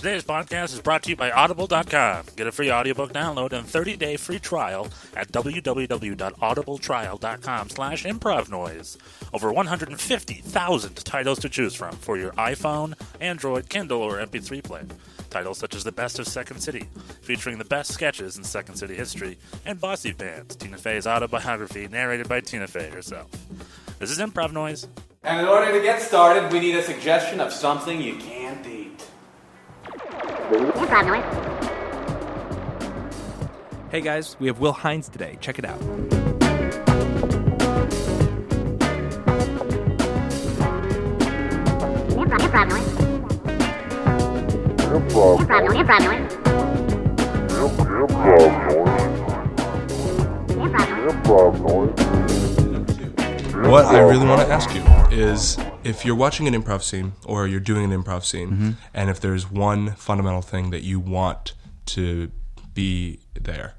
Today's podcast is brought to you by Audible.com. Get a free audiobook download and 30-day free trial at www.audibletrial.com slash improvnoise. Over 150,000 titles to choose from for your iPhone, Android, Kindle, or MP3 player. Titles such as The Best of Second City, featuring the best sketches in Second City history, and Bossypants, Tina Fey's autobiography narrated by Tina Fey herself. This is Improv Noise. And in order to get started, we need a suggestion of something you can't eat. Improv noise. Hey guys, we have Will Hines today. Check it out. Improv, improv noise. What I really want to ask you is if you're watching an improv scene or you're doing an improv scene, and if there's one fundamental thing that you want to be there,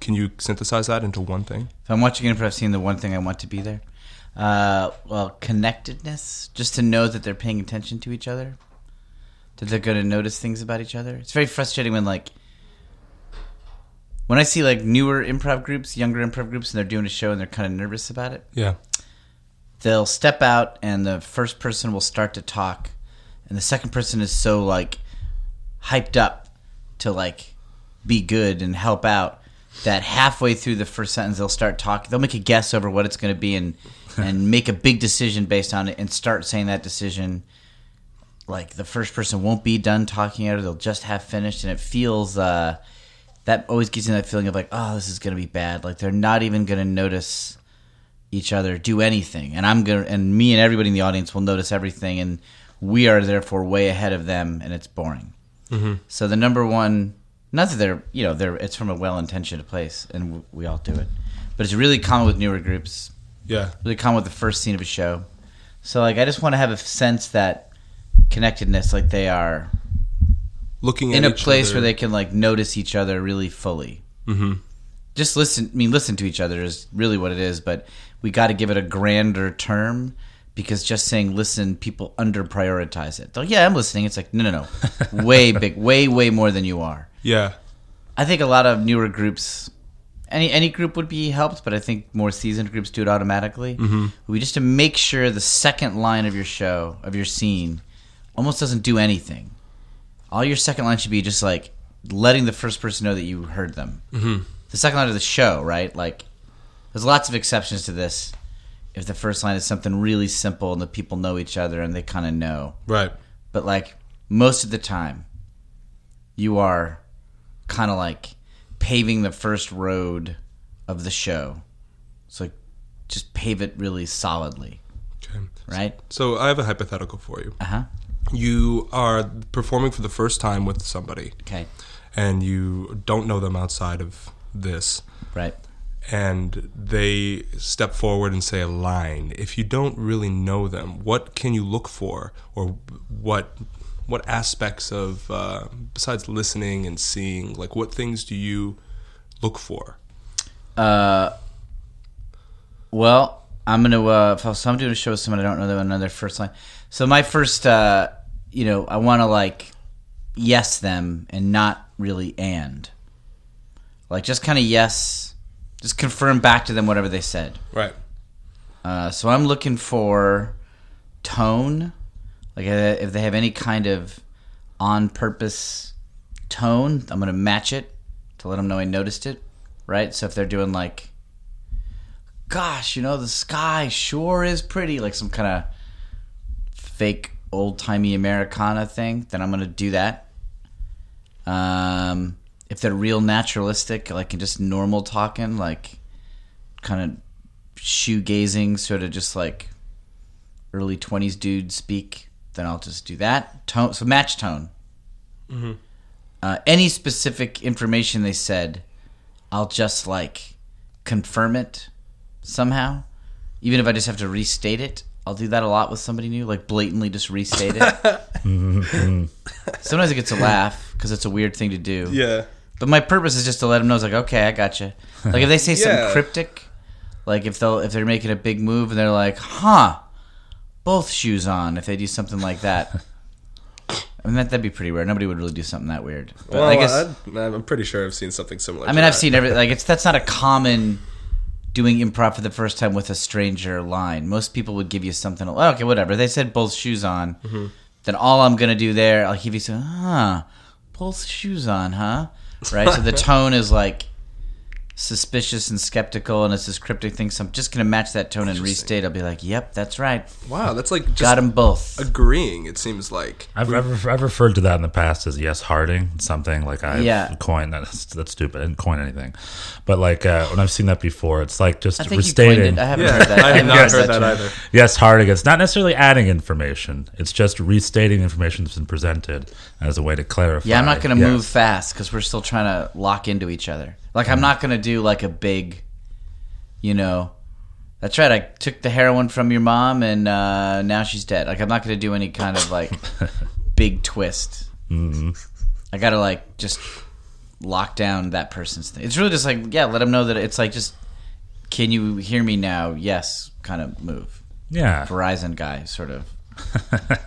can you synthesize that into one thing? If I'm watching an improv scene, the one thing I want to be there, uh, well, connectedness, just to know that they're paying attention to each other, that they're going to notice things about each other. It's very frustrating when like when I see like newer improv groups, younger improv groups, and they're doing a show and they're kind of nervous about it. Yeah. They'll step out and the first person will start to talk, and the second person is so like hyped up to like be good and help out that halfway through the first sentence they'll start talking. They'll make a guess over what it's going to be and and make a big decision based on it and start saying that decision. Like the first person won't be done talking at it; they'll just have finished, and it feels uh, that always gives you that feeling of like, oh, this is going to be bad. Like they're not even going to notice each other do anything, and I'm gonna and me and everybody in the audience will notice everything, and we are therefore way ahead of them, and it's boring. So the number one, not that they're you know they're it's from a well intentioned place, and we all do it, but it's really common with newer groups, Yeah. really common with the first scene of a show. So like I just want to have a sense that connectedness, like they are Looking in a place other- where they can like notice each other really fully. Mm-hmm. Just listen. I mean, listen to each other is really what it is. But we got to give it a grander term because just saying listen, people under prioritize it. They're, yeah, I'm listening. It's like no, no, no, way big, way, way more than you are. Yeah. I think a lot of newer groups, any any group would be helped, but I think more seasoned groups do it automatically. Mm-hmm. We just to make sure the second line of your show of your scene almost doesn't do anything. All your second line should be just like letting the first person know that you heard them. Mm-hmm. The second line of the show, right? Like, there's lots of exceptions to this. If the first line is something really simple and the people know each other and they kind of know, Right. but like most of the time you are kind of like paving the first road of the show so like just pave it really solidly Okay. right So I have a hypothetical for you. uh-huh You are performing for the first time with somebody, okay and you don't know them outside of this. right and they step forward and say a line. If you don't really know them what can you look for? Or what what aspects of uh, besides listening and seeing like what things do you look for? Uh well i'm gonna uh if i'm doing a show with someone i don't know them another first line. So my first uh you know i want to like yes them and not really and. Like just kind of yes just confirm back to them whatever they said right Uh, so I'm looking for tone, like uh, if they have any kind of on purpose tone, I'm gonna match it to let them know I noticed it, right? So if they're doing like, gosh, you know, the sky sure is pretty, like some kind of fake old timey Americana thing, then I'm gonna do that. Um, if they're real naturalistic, like in just normal talking, like kind of shoegazing, sort of just like early twenties dude speak, then I'll just do that tone. So match tone. Uh, any specific information they said, I'll just like confirm it somehow, even if I just have to restate it. I'll do that a lot with somebody new, like blatantly just restate it. Sometimes it gets a laugh because it's a weird thing to do. yeah But my purpose is just to let them know. It's like, okay, I got you. Like if they say something cryptic, like if they'll if they're making a big move and they're like, huh, both shoes on. If they do something like that, I mean, that, that'd be pretty weird. Nobody would really do something that weird. But Well, I guess I'd- I'm pretty sure I've seen something similar. I to mean, I've that. seen every like it's that's not a common doing improv for the first time with a stranger line. Most people would give you something. "Oh, Okay, whatever. They said both shoes on. Mm-hmm. Then all I'm gonna do there, I'll give you some. Huh? Both shoes on, huh? Right. so the tone is like suspicious and skeptical, and it's this cryptic thing. So I'm just gonna match that tone and restate. I'll be like, "Yep, that's right. Wow, that's like just Got them both." agreeing. It seems like I've, I've, I've referred to that in the past as yes harding something like I Yeah. coined that's that's stupid I didn't coin anything but like uh, when I've seen that before it's like just I think you coined restating. I haven't yeah, heard that. I have haven't Yes, heard that term. either. yes harding it's not necessarily adding information it's just restating information that's been presented as a way to clarify Yeah, I'm not going to Yes. move fast because we're still trying to lock into each other. Like, I'm not going to do like a big, you know, that's right. I took the heroin from your mom and uh, now she's dead. Like, I'm not going to do any kind of like big twist. Mm-hmm. I got to like just lock down that person's thing. It's really just like, yeah, let them know that it's like just, can you hear me now? Yes, kind of move. yeah Verizon guy sort of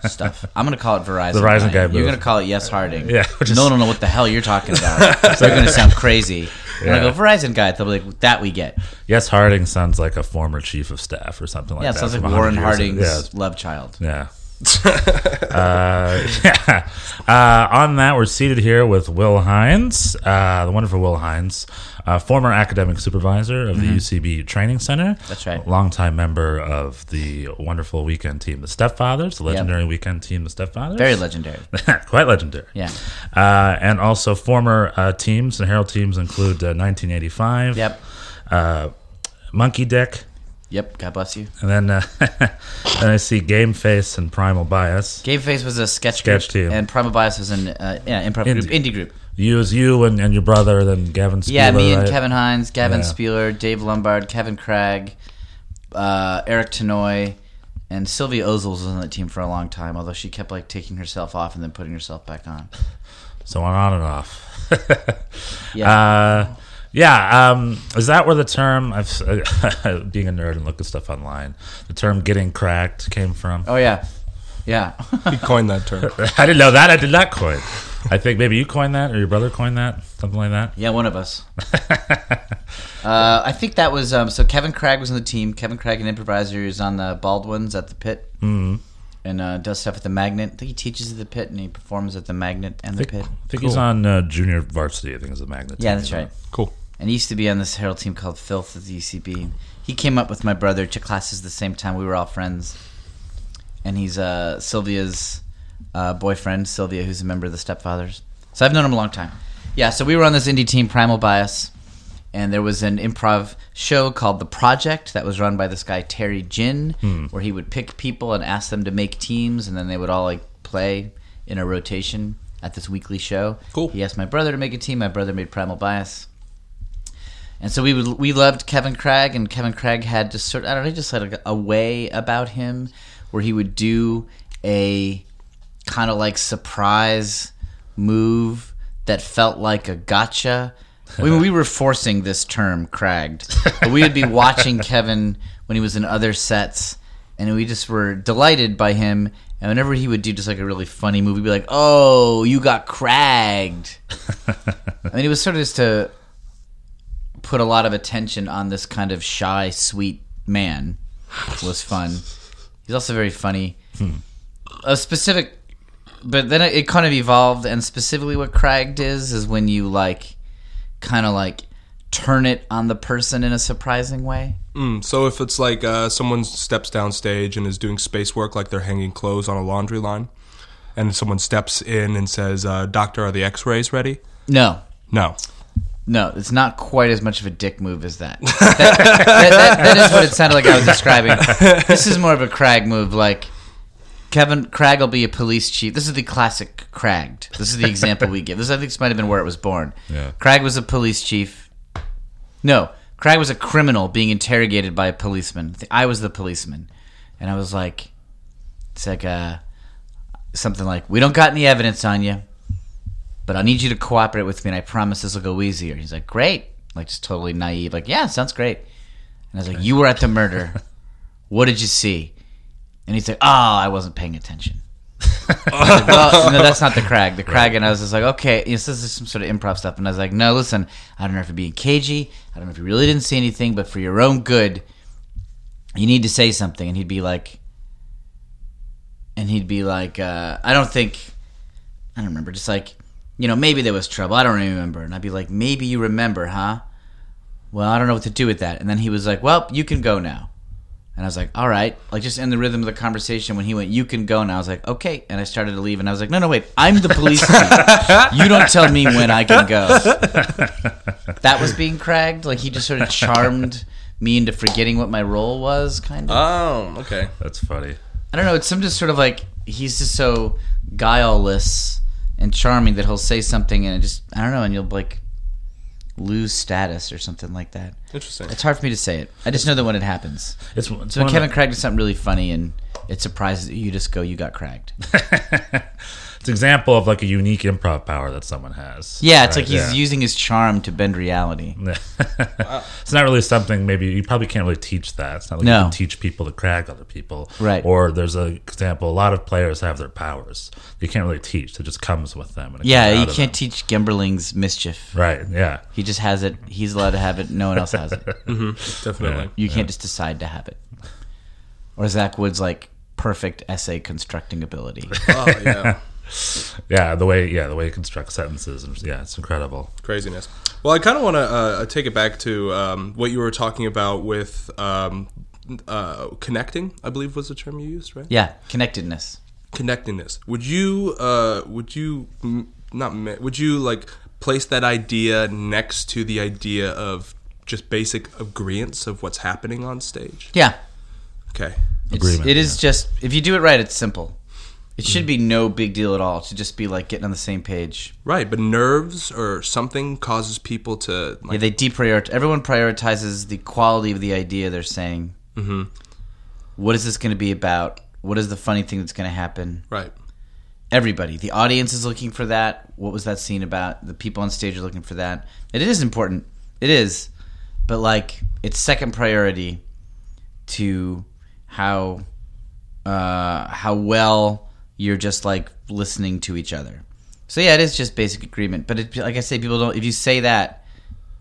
stuff. I'm gonna call it Verizon. The Verizon guy You're gonna call it Yes Harding. Yeah, is- no, no, no. What the hell you're talking about? so you're gonna sound crazy. When I go Verizon guy, they'll be like, "That we get." yes harding sounds like a former chief of staff or something like that. Yeah, that sounds like Warren Harding's ago. love child. yeah yeah uh, yeah. Uh, on that, we're seated here with Will Hines, uh, the wonderful Will Hines, uh, former academic supervisor of the UCB Training Center. Mm-hmm. That's right. Longtime member of the wonderful weekend team, the Stepfathers, the legendary weekend team, the Stepfathers. Very legendary. Quite legendary. Yeah. Uh, and also former uh, teams and Herald teams include uh, 1985. Yep. Uh, Monkey Dick. Yep. God bless you. And then, uh, then I see Game Face and Primal Bias. Game Face was a sketch, Sketch group, team. and Primal Bias was an uh, yeah, improv Indie. group, indie group. You as you and, and your brother, then Gavin Spieler. Yeah, me and right? Kevin Hines, Gavin Yeah. Spieler, Dave Lombard, Kevin Cragg, uh, Eric Tenoy, and Sylvia Ozols was on that team for a long time. Although she kept like taking herself off and then putting herself back on. So on, on and off. Yeah, Uh, yeah, um, is that where the term, I've, being a nerd and looking stuff online, the term getting cracked came from? oh yeah, yeah. He coined that term. I didn't know that. I did not coin. I think maybe you coined that or your brother coined that, something like that. Yeah, one of us. uh, I think that was um, so. Kevin Cragg was on the team. Kevin Cragg, an improviser, is on the Baldwins at the Pit, mm-hmm. and uh, does stuff at the Magnet. I think he teaches at the Pit and he performs at the Magnet and the Pit. I think he's on uh, junior varsity. I think is the magnet. Yeah, team, that's you know. right. Cool. And he used to be on this Herald team called Filth at the UCB. He came up with my brother to classes the same time. We were all friends, and he's uh, Sylvia's uh, boyfriend, Sylvia, who's a member of the Stepfathers. So I've known him a long time. Yeah, so we were on this indie team, Primal Bias, and there was an improv show called The Project that was run by this guy Terry Gin, where he would pick people and ask them to make teams, and then they would all like play in a rotation at this weekly show. Cool. He asked my brother to make a team. My brother made Primal Bias. And so we would we loved Kevin Cragg, and Kevin Cragg had just sort I don't know, just had a, a way about him where he would do a kind of like surprise move that felt like a gotcha. I mean, we were forcing this term cragged, but we would be watching Kevin when he was in other sets, and we just were delighted by him. And whenever he would do just like a really funny move, we'd be like, "Oh, you got cragged." I mean, it was sort of just to put a lot of attention on this kind of shy, sweet man. Was fun. He's also very funny. A specific, but then it, it kind of evolved, and specifically what cragged is is when you like, kind of like turn it on the person in a surprising way. Mm, so if it's like uh, someone steps downstage and is doing space work, like they're hanging clothes on a laundry line, and someone steps in and says, uh, "Doctor, are the X-rays ready?" No, No. No, it's not quite as much of a dick move as that. That, that, that- that is what it sounded like I was describing. This is more of a Crag move, like Kevin Cragg will be a police chief. This is the classic Cragged. This is the example we give. This I think this might have been where it was born. Yeah. Cragg was a police chief. No, Cragg was a criminal being interrogated by a policeman. I was the policeman, and I was like, it's like uh, something like, "We don't got any evidence on you." But I need you to cooperate with me, and I promise this will go easier. He's like, great. Like, just totally naive. Like, yeah, sounds great. And I was like, you were at the murder. what did you see? And he's like, oh, I wasn't paying attention. well, no, that's not the crag. The crag, and I was just like, okay, this is some sort of improv stuff. And I was like, no, listen, I don't know if you're being cagey. I don't know if you really didn't see anything, but for your own good, you need to say something. And he'd be like, and he'd be like, uh, I don't think, I don't remember, just like, you know, maybe there was trouble. I don't remember. And I'd be like, maybe you remember, huh? Well, I don't know what to do with that. And then he was like, well, you can go now. And I was like, all right, like just in the rhythm of the conversation when he went, you can go. And I was like, okay. And I started to leave and I was like, no, no, wait, I'm the police chief. You don't tell me when I can go. That was being cragged. Like he just sort of charmed me into forgetting what my role was, kind of. Oh, okay. That's funny. I don't know. It's some just sort of like he's just so guileless and charming that he'll say something and it just, I don't know, and you'll like lose status or something like that. Interesting. It's hard for me to say it. I just know that when it happens. It's, it's So when Kevin the- Craig does something really funny and it surprises you, you just go, "You got cragged." it's an example of like a unique improv power that someone has. Yeah, it's Right, like he's yeah. using his charm to bend reality. it's not really something maybe you probably can't really teach that. It's not like No. you can teach people to crag other people. Right. Or there's a example, a lot of players have their powers. You can't really teach. It just comes with them. and Yeah, you can't them. teach Gemberling's mischief. Right, yeah. He just has it. He's allowed to have it. No one else has it. Mm-hmm. Definitely. You can't just decide to have it. Or Zach Woods' like perfect essay constructing ability. Oh, yeah. Yeah, the way yeah, the way he constructs sentences and yeah, it's incredible. Craziness. Well, I kind of want to uh, take it back to um, what you were talking about with um, uh, connecting. I believe was the term you used, right? Yeah, connectedness. Connectedness. Would you? Uh, would you? m- Not. ma- Would you like place that idea next to the idea of just basic agreeance of what's happening on stage? Yeah, Okay. it's, Agreement, it is just if you do it right, it's simple. It should be no big deal at all to just be like getting on the same page. Right, but nerves or something causes people to Yeah, like. they deprioritize. Everyone prioritizes the quality of the idea they're saying. Mhm. What is this going to be about? What is the funny thing that's going to happen? right. Everybody, the audience is looking for that. What was that scene about? The people on stage are looking for that. It is important. It is, but like it's second priority to how uh, how well you're just like listening to each other. So yeah, it is just basic agreement. But it, like I say, people don't. If you say that,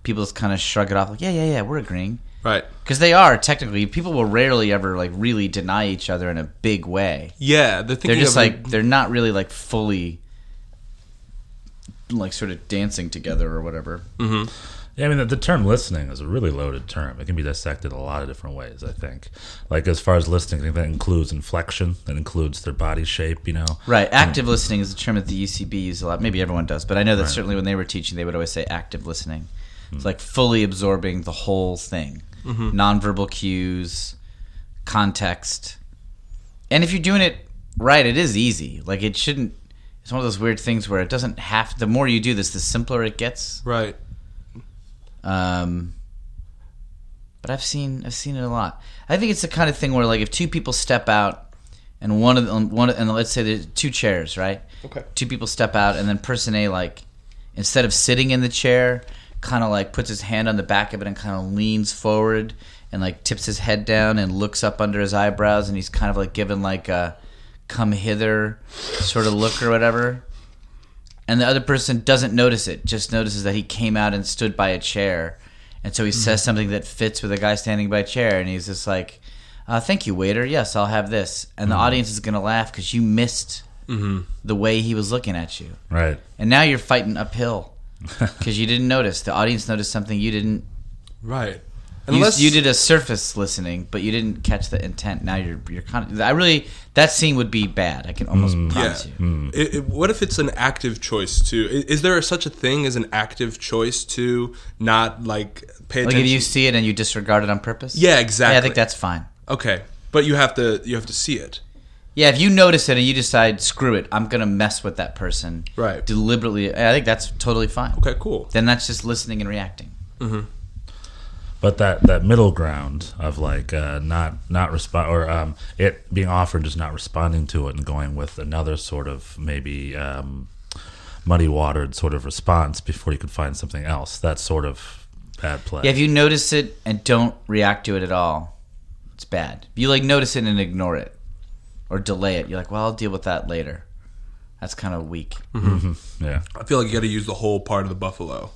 people just kind of shrug it off. Like yeah, yeah, yeah, we're agreeing Right. because they are technically. People will rarely ever like really deny each other in a big way. Yeah, they're They're just of a- like they're not really like fully like sort of dancing together or whatever. Yeah, I mean, the, the term listening is a really loaded term. It can be dissected a lot of different ways, I think. Like, as far as listening, I think that includes inflection, that includes their body shape, you know? Right. Active listening is a term that the UCB uses a lot. Maybe everyone does, but I know that certainly when they were teaching, they would always say active listening. Hmm. It's like fully absorbing the whole thing, mm-hmm. nonverbal cues, context, and if you're doing it right, it is easy. Like it shouldn't. It's one of those weird things where it doesn't have. The more you do this, the simpler it gets. right. Um, but I've seen I've seen it a lot. I think it's the kind of thing where like if two people step out and one of them one and let's say there's two chairs, right? Okay. Two people step out and then person A like instead of sitting in the chair, kind of like puts his hand on the back of it and kind of leans forward and like tips his head down and looks up under his eyebrows and he's kind of like given like a come hither sort of look or whatever and the other person doesn't notice it just notices that he came out and stood by a chair. And so he mm-hmm. says something that fits with a guy standing by a chair and he's just like uh, thank you waiter. Yes i'll have this. And the mm-hmm. audience is going to laugh because you missed mm-hmm. the way he was looking at you. Right. and now you're fighting uphill because you didn't notice. The audience noticed something you didn't Right. You, Unless you did a surface listening but you didn't catch the intent now you're you're kind of i really that scene would be bad i can almost hmm. Yeah. promise you hmm. It, it- what if it's an active choice to? i- Is there such a thing as an active choice to not like pay like attention? if you see it and you disregard it on purpose yeah, exactly. yeah i think that's fine okay. But you have to you have to see it. Yeah, if you notice it and you decide, screw it, I'm gonna mess with that person, Right. Deliberately, I think that's totally fine. Okay, cool. Then that's just listening and reacting. Mm-hmm. But that, that middle ground of like uh, not not respond or um, it being offered just not responding to it and going with another sort of maybe um, muddy watered sort of response before you could find something else. That's sort of bad play. Yeah, if you notice it and don't react to it at all, it's bad. If you like notice it and ignore it or delay it, you're like, well, I'll deal with that later. That's kind of weak. Yeah. I feel like you got to use the whole part of the buffalo.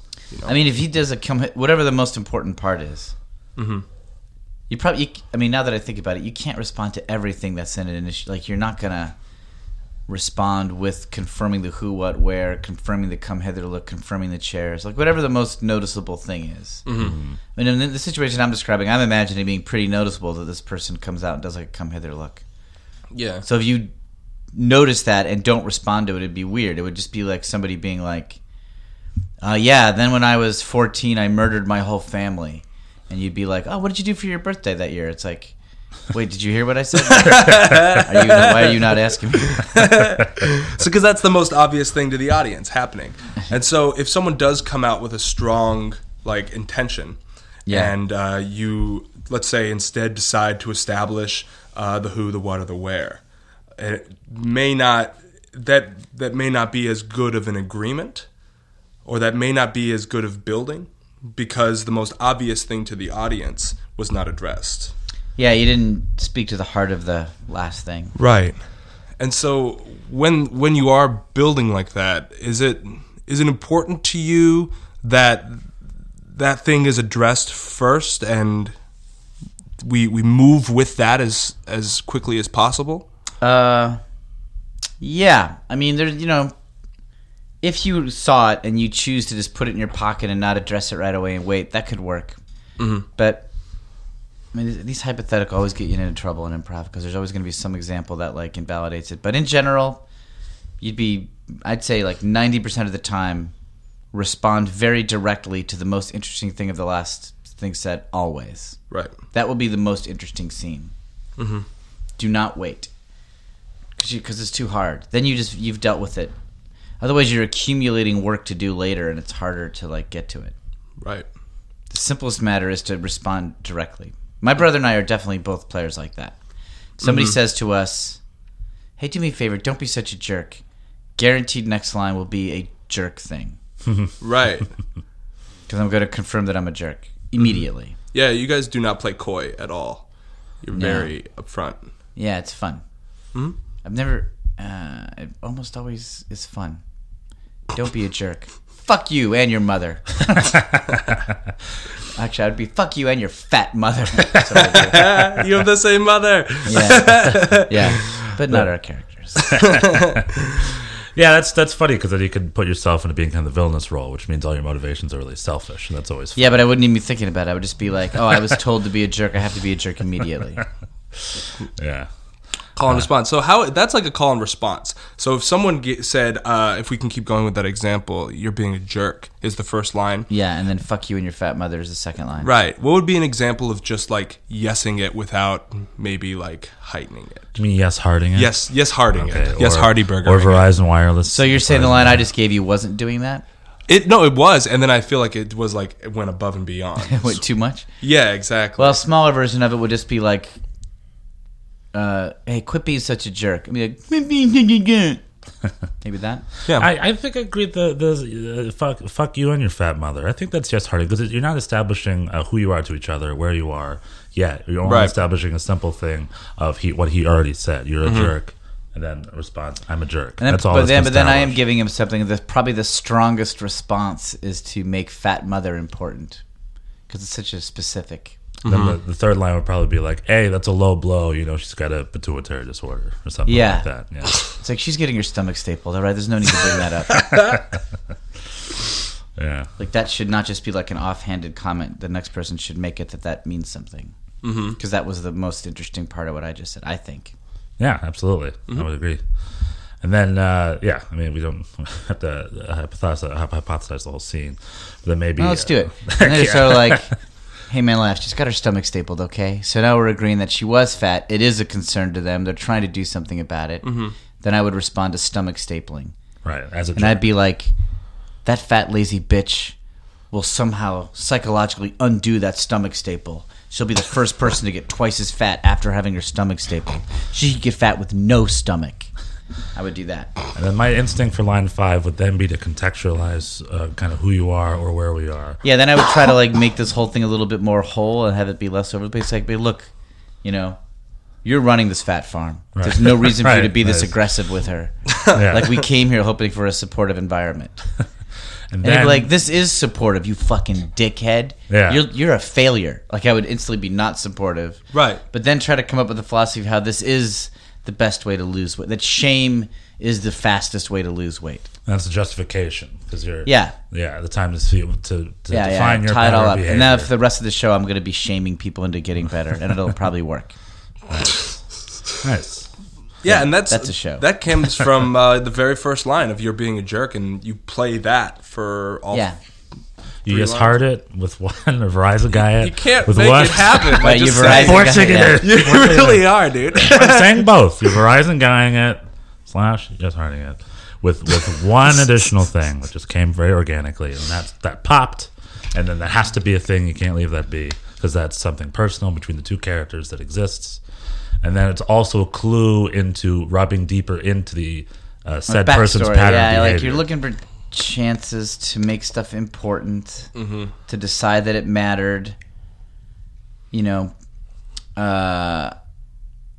I mean, if he does a come, whatever the most important part is, you probably. You, I mean, now that I think about it, you can't respond to everything that's in it. And it's- like, you're not gonna respond with confirming the who, what, where, confirming the come hither look, confirming the chairs, like whatever the most noticeable thing is. Mm-hmm. I mean, in the situation I'm describing, I'm imagining being pretty noticeable that this person comes out and does like a come hither look. Yeah. So if you notice that and don't respond to it, it'd be weird. It would just be like somebody being like, uh, "Yeah, then when I was 14, I murdered my whole family," and you'd be like, "Oh, what did you do for your birthday that year?" It's like, wait, did you hear what I said? are you, why are you not asking me? So, because that's the most obvious thing to the audience happening. And so, if someone does come out with a strong, like, intention, Yeah. and uh, you, let's say, instead decide to establish uh, the who, the what, or the where, it may not, that, that may not be as good of an agreement, or that may not be as good of building, because the most obvious thing to the audience was not addressed. Yeah, you didn't speak to the heart of the last thing. Right. And so when when you are building like that, is it is it important to you that that thing is addressed first and we we move with that as as quickly as possible? Uh, yeah. I mean, there's you know, if you saw it and you choose to just put it in your pocket and not address it right away and wait, that could work. Mm-hmm. But I mean, these hypothetical always get you into trouble in improv because there's always going to be some example that like invalidates it. But in general, you'd be, I'd say, like ninety percent of the time, respond very directly to the most interesting thing of the last thing said. Always. Right. That will be the most interesting scene. Mm-hmm. Do not wait, because it's too hard. Then you just you've dealt with it. Otherwise, you're accumulating work to do later, and it's harder to like get to it. Right. The simplest matter is to respond directly. My brother and I are definitely both players like that. Somebody mm-hmm. says to us, "Hey, do me a favor, don't be such a jerk." Guaranteed, next line will be a jerk thing Right. because I'm going to confirm that I'm a jerk immediately. Mm-hmm. yeah, you guys do not play coy at all. You're No. very upfront. Yeah, it's fun. Hmm? I've never. Uh, it almost always is fun. Don't be a jerk. Fuck you and your mother. Actually, I'd be fuck you and your fat mother. That's what I'd do. you have the same mother. yeah, yeah, but not our characters. Yeah, that's that's funny because then you can put yourself into being kind of the villainous role, which means all your motivations are really selfish, and that's always fun. Yeah, but I wouldn't even be thinking about it. I would just be like, oh, I was told to be a jerk. I have to be a jerk immediately. Yeah. Call and response. So how that's like a call and response. So if someone get, said, uh, if we can keep going with that example, you're being a jerk is the first line. Yeah, and then fuck you and your fat mother is the second line. Right. What would be an example of just like yesing it without maybe like heightening it? Do you mean yes, Harding? It? Yes, yes, harding Okay, it. Yes, or- Hardy Burger. or Verizon Wireless. So you're saying the line I just gave you wasn't doing that? It no, it was, and then I feel like it was like it went above and beyond. Went too much? yeah, exactly. Well, a smaller version of it would just be like, uh, "Hey, quit being such a jerk." I mean, like, "Quit being such a jerk." Maybe that. yeah, I, I think I agree. The the uh, fuck fuck you and your fat mother. I think that's just hard because you're not establishing uh, who you are to each other, where you are yet. You're only Right. establishing a simple thing of he what he already said. You're a jerk, and then a response. I'm a jerk. Mm-hmm. And then, that's all. but then, but then I am giving him something. that probably the strongest response is to make fat mother important because it's such a specific. Then the, the third line would probably be like, "Hey, that's a low blow. You know, she's got a pituitary disorder or something Yeah. like that." Yeah. It's like she's getting her stomach stapled. All right, there's no need to bring that up. Yeah. like that should not just be like an offhanded comment. The next person should make it that that means something. Because that was the most interesting part of what I just said. I think. Yeah, absolutely. I would agree. And then, uh, yeah, I mean, we don't have to hypothesize, hypothesize the whole scene. But then maybe. Well, let's do it. uh, And then it's sort of like, hey man, laugh. She's got her stomach stapled. Okay, so now we're agreeing that she was fat. It is a concern to them. They're trying to do something about it. Mm-hmm. Then I would respond to stomach stapling, right. As a and I'd be like, that fat lazy bitch will somehow psychologically undo that stomach staple. She'll be the first person to get twice as fat after having her stomach stapled. She could get fat with no stomach. I would do that. And then my instinct for line five would then be to contextualize uh, kind of who you are or where we are. Yeah, then I would try to like make this whole thing a little bit more whole and have it be less over the place. Like, look, you know, you're running this fat farm. There's no reason for you to Right, be this nice. aggressive with her. Yeah. Like we came here hoping for a supportive environment. and And then, be like, "This is supportive, you fucking dickhead. Yeah. you're you're a failure." Like I would instantly be not supportive, Right. But then try to come up with a philosophy of how this is the best way to lose weight. That shame is the fastest way to lose weight. that's the justification because you're Yeah. yeah the time to see to, to Yeah, define yeah. your Tie it all up, behavior. and now for the rest of the show, I'm going to be shaming people into getting better, and it'll probably work. nice. Yeah, and that's that's a show. That comes from uh, the very first line of "You're being a jerk," and you play that for all. Yeah, You Three just lines. heard it with one a Verizon guy. You can't with make one, it happen. by Right, you just Verizon saying- guy- Forcing it. You really are, dude. I'm saying both. You're Verizon guying it slash just hurting it with with one additional thing that just came very organically, and that that popped, and then that has to be a thing. You can't leave that be because that's something personal between the two characters that exists, and then it's also a clue into rubbing deeper into the uh, said person's Backstory, pattern yeah, of like you're looking for chances to make stuff important, Mm-hmm. to decide that it mattered. You know, uh,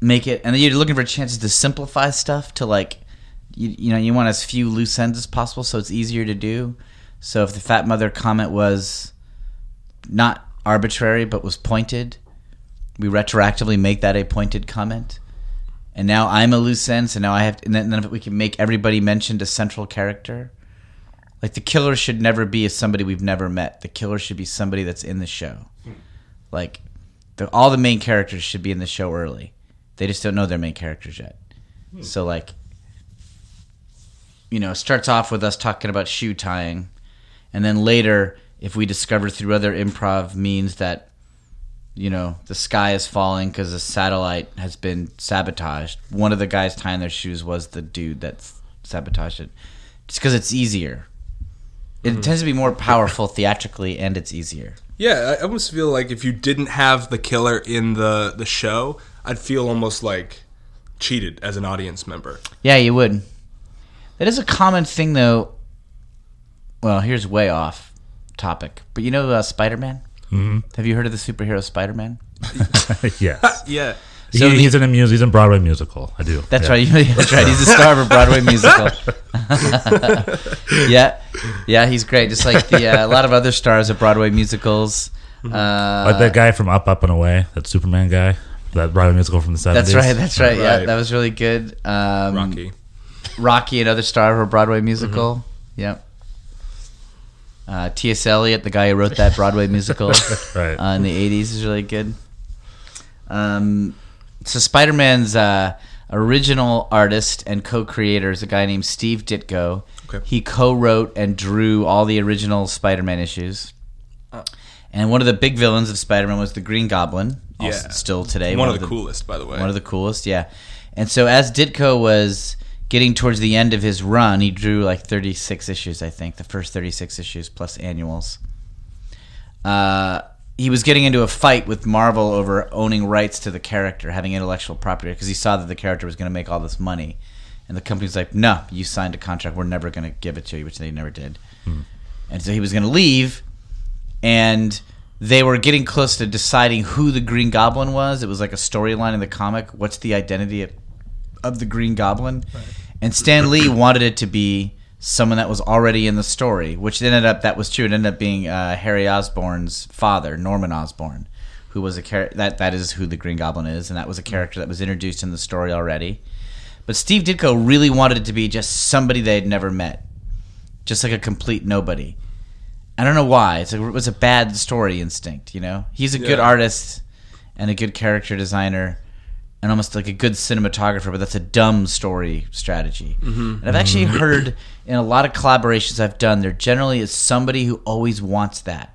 make it, and then you're looking for chances to simplify stuff to like, you, you know, you want as few loose ends as possible, so it's easier to do. So if the fat mother comment was not arbitrary but was pointed, we retroactively make that a pointed comment. And now I'm a loose end, so now I have to, and then, then if we can make everybody mentioned a central character. Like the killer should never be somebody we've never met. The killer should be somebody that's in the show. Like the, all the main characters should be in the show early. They just don't know they're main characters yet. Hmm. So like you know, it starts off with us talking about shoe tying, and then later, if we discover through other improv means that, you know, the sky is falling because a satellite has been sabotaged, one of the guys tying their shoes was the dude that sabotaged it, just because it's easier. It tends to be more powerful theatrically, and it's easier. Yeah, I almost feel like if you didn't have the killer in the the show, I'd feel almost like cheated as an audience member. Yeah, you would. That is a common thing, though. Well, here's way off topic, but you know uh, Spider Man. Mm-hmm. Have you heard of the superhero Spider Man? yes, Yeah. He, So the- he's in a mus- he's in Broadway musical. I do. That's Yeah. right. That's right. He's a star of a Broadway musical. yeah, yeah, he's great. Just like the uh, a lot of other stars of Broadway musicals. Uh, Like that guy from Up, Up and Away, that Superman guy, that Broadway musical from the 70s. that's right. That's right. Yeah, Right. that was really good. Um, Rocky. Rocky, another star of a Broadway musical. Yep. Uh, T.S. Eliot, the guy who wrote that Broadway musical Right. uh, in the '80s, is really good. Um, so Spider-Man's uh, original artist and co-creator is a guy named Steve Ditko. Okay. He co-wrote and drew all the original Spider-Man issues. And one of the big villains of Spider-Man was the Green Goblin. Yeah. still today One, of the, coolest, by the way. one of the coolest, yeah. And so as Ditko was getting towards the end of his run, he drew like 36 issues, I think, the first 36 issues plus annuals. Uh, he was getting into a fight with Marvel over owning rights to the character, having intellectual property, because he saw that the character was going to make all this money. And the company's like, no, you signed a contract. We're never going to give it to you, which they never did. Hmm. And so he was going to leave, and they were getting close to deciding who the Green Goblin was. It was like a storyline in the comic. What's the identity of, of the Green Goblin? And Stan Lee wanted it to be someone that was already in the story, which ended up that was true. It ended up being uh, Harry Osborn's father, Norman Osborn, who was a char- that that is who the Green Goblin is, and that was a character that was introduced in the story already. But Steve Ditko really wanted it to be just somebody they had never met, just like a complete nobody. I don't know why. It was a bad story instinct, you know. He's a good artist and a good character designer and almost like a good cinematographer, but that's a dumb story strategy. And I've actually heard in a lot of collaborations I've done, there generally is somebody who always wants that.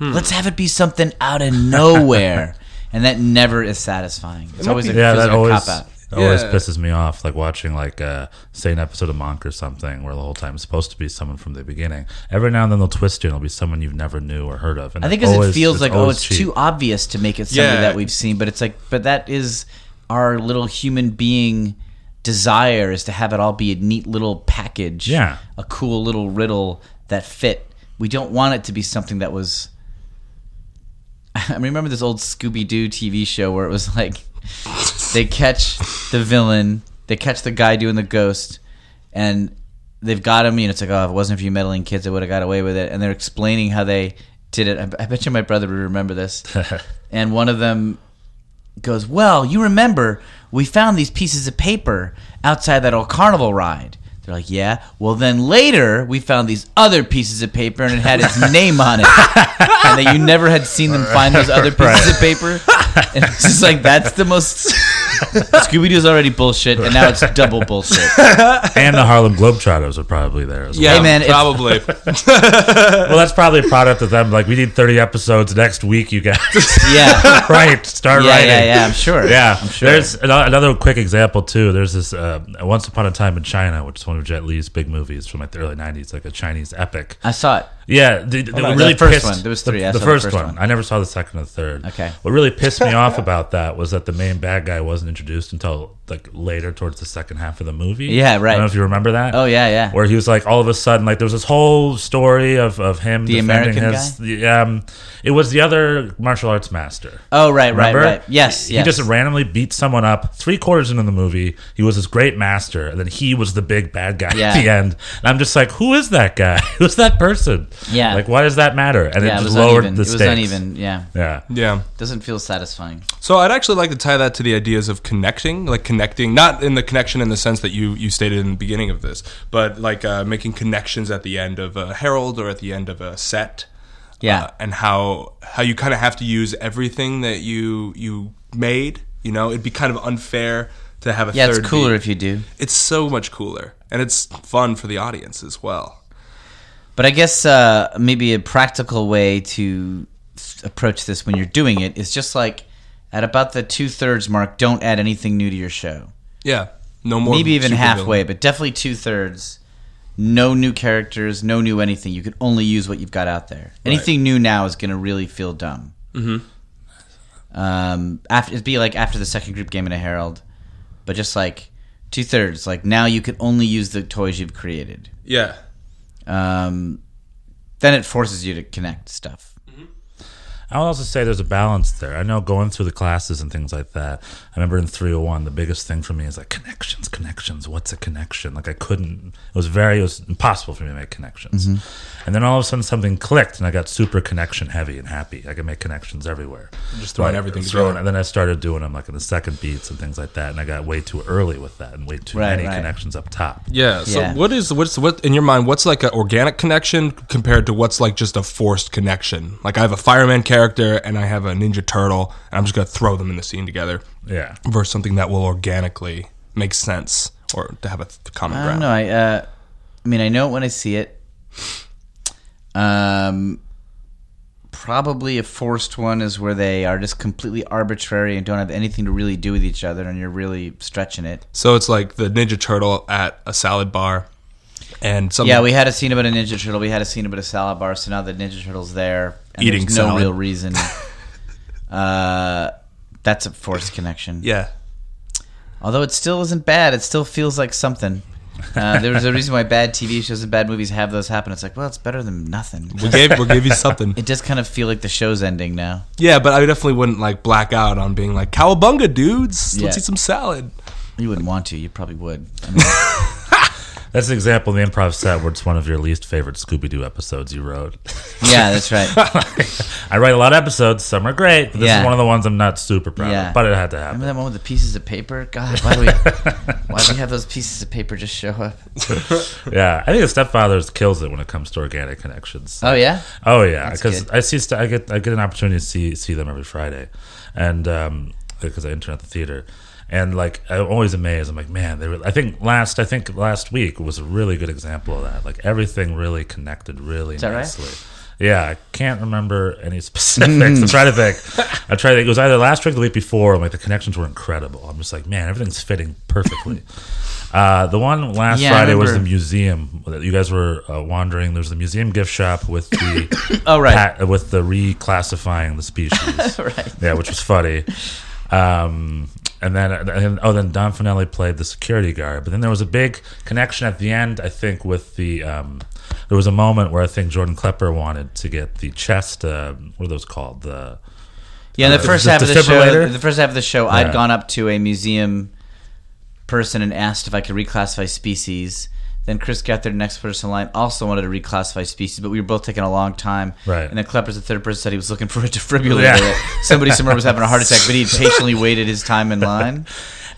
Let's have it be something out of nowhere, and that never is satisfying. It's always a, yeah, feels that always cop out. that always pisses me off. Like watching like uh, say an episode of Monk or something, where the whole time it's supposed to be someone from the beginning. Every now and then they'll twist you, and it'll be someone you've never knew or heard of. And I think it's because it feels like oh, it's cheap. too obvious to make it somebody Yeah. that we've seen, but it's like, but that is our little human being desire is to have it all be a neat little package, Yeah. a cool little riddle that fit. We don't want it to be something that was. I remember this old Scooby Doo TV show where it was like they catch the villain, they catch the guy doing the ghost, and they've got him. You know, it's like, oh, if it wasn't for you meddling kids, I would have got away with it. And they're explaining how they did it. I, I bet you my brother would remember this. and one of them goes, "Well, you remember we found these pieces of paper outside that old carnival ride." They're like, "Yeah." Well, then later we found these other pieces of paper and it had his name on it, and that you never had seen them find those other pieces of paper. And it's just like that's the most. Scooby Doo's already bullshit, and now it's double bullshit. and the Harlem Globetrotters are probably there as well. Yeah, Hey, man, if- probably. Well, that's probably a product of them. Like, we need 30 episodes next week, you guys. Yeah, right. Start yeah, writing. yeah, yeah. I'm sure. Yeah, I'm sure. There's ano- another quick example too. There's this uh, Once Upon a Time in China, which is one of Jet Li's big movies from like the early '90s, like a Chinese epic. I saw it. Yeah, the, the, what the really first pissed, one. There was three. The, the first, first one. one. I never saw the second or the third. Okay. What really pissed me off about that was that the main bad guy wasn't introduced until like later towards the second half of the movie. Yeah, right. I don't know if you remember that. Oh yeah, yeah. Where he was like all of a sudden like there was this whole story of, of him The defending American his the, um it was the other martial arts master. Oh right, right, Remember? right. Yes, He yes. just randomly beat someone up three quarters into the movie. He was this great master, and then he was the big bad guy Yeah. at the end. And I'm just like, who is that guy? Who's that person? Yeah. Like, why does that matter? And yeah, it it just was lowered uneven. the It was stakes. uneven. Yeah, Yeah. yeah. doesn't feel satisfying. So I'd actually like to tie that to the ideas of connecting, like connecting, not in the connection in the sense that you you stated in the beginning of this, but like uh, making connections at the end of a herald or at the end of a set. Yeah. uh, and how how you kind of have to use everything that you you made. You know, it'd be kind of unfair to have a Yeah, third. it's cooler beat. if you do. It's so much cooler, and it's fun for the audience as well. But I guess uh, maybe a practical way to approach this when you're doing it is just like at about the two thirds mark, don't add anything new to your show. Yeah, no more. maybe even halfway, but definitely two thirds. No new characters, no new anything. You can only use what you've got out there. Anything new now is going to really feel dumb. Mm-hmm. Um, after it'd be like after the second group game in a Herald, but just like two thirds. Like now you can only use the toys you've created. Yeah, Um, then it forces you to connect stuff. I would also say there's a balance there. I know going through the classes and things like that. I remember in 301, the biggest thing for me is like connections, connections. What's a connection? Like I couldn't. It was very. It was impossible for me to make connections. Mm-hmm. And then all of a sudden something clicked, and I got super connection heavy and happy. I could make connections everywhere. Just throwing Like, everything throwing- And then I started doing them like in the second beats and things like that. And I got way too early with that, and way too Right, many right. connections up top. Yeah. So Yeah. what is what's what in your mind? What's like an organic connection compared to what's like just a forced connection? Like I have a fireman character and I have a ninja turtle, and I'm just gonna throw them in the scene together. Yeah. Versus something that will organically make sense or to have a th- common I don't ground. know. I, uh, I mean, I know it when I see it. Um, probably a forced one is where they are just completely arbitrary and don't have anything to really do with each other, and you're really stretching it. So it's like the ninja turtle at a salad bar, and something. Yeah, we had a scene about a Ninja Turtle. We had a scene about a salad bar. So now the Ninja Turtle's there. And Eating there's no salad. real reason. uh, that's a forced connection. yeah. Although it still isn't bad, it still feels like something. Uh, there was a reason why bad TV shows and bad movies have those happen. It's like, well, it's better than nothing. We gave we'll give you something. It does kind of feel like the show's ending now. Yeah, but I definitely wouldn't like black out on being like cowabunga, dudes. Let's Yeah. eat some salad. You wouldn't want to. You probably would. I mean, That's an example in the improv set where it's one of your least favorite Scooby Doo episodes you wrote. yeah, that's right. I write a lot of episodes. Some are great, but this Yeah. is one of the ones I'm not super proud Yeah. of. But it had to happen. Remember that one with the pieces of paper? God, why do we why do we have those pieces of paper just show up? Yeah, I think the Stepfathers kills it when it comes to organic connections. Oh yeah, Oh yeah, because good. I see st- I get I get an opportunity to see see them every Friday, and um, because I intern at the theater, and like I'm always amazed. I'm like, man, they. Really, I think last I think last week was a really good example of that. Like everything really connected really that right? nicely. Yeah, I can't remember any specifics. I'm trying to think. I try to think. It was either last week or the week before. I'm like the connections were incredible. I'm just like, man, everything's fitting perfectly. Uh, the one last Yeah, Friday was the museum. You guys were uh, wandering. There's the museum gift shop with the Oh, right. pat- with the reclassifying the species. right. Yeah, which was funny. Um, and then and, oh, then Don Fanelli played the security guard. But then there was a big connection at the end. I think with the um, there was a moment where I think Jordan Klepper wanted to get the chest. Uh, what are those called? The Yeah, in the Uh, first half of the show, the first half of the show, Yeah. I'd gone up to a museum person and asked if I could reclassify species. Then Chris got there, next person in line, also wanted to reclassify species, but we were both taking a long time. Right. And then Klepper's the third person said he was looking for a defibrillator. Yeah. Somebody somewhere was having a heart attack, but he patiently waited his time in line.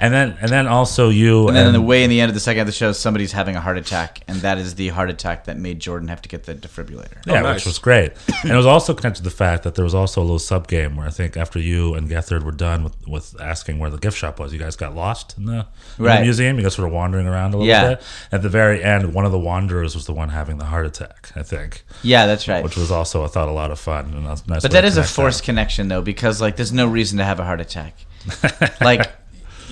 And then and then also you And then in the way in the end of the second half of the show, somebody's having a heart attack, and that is the heart attack that made Jordan have to get the defibrillator. Yeah, oh, nice. which was great. And it was also connected to the fact that there was also a little sub game where I think after you and Gethard were done with, with asking where the gift shop was, you guys got lost in the, in the Right. museum. You guys were wandering around a little Yeah. bit. At the very end, one of the wanderers was the one having the heart attack, I think, Yeah, that's right. which was also, I thought, a lot of fun. And a nice But way that to is a forced that. connection, though, because like there's no reason to have a heart attack. Like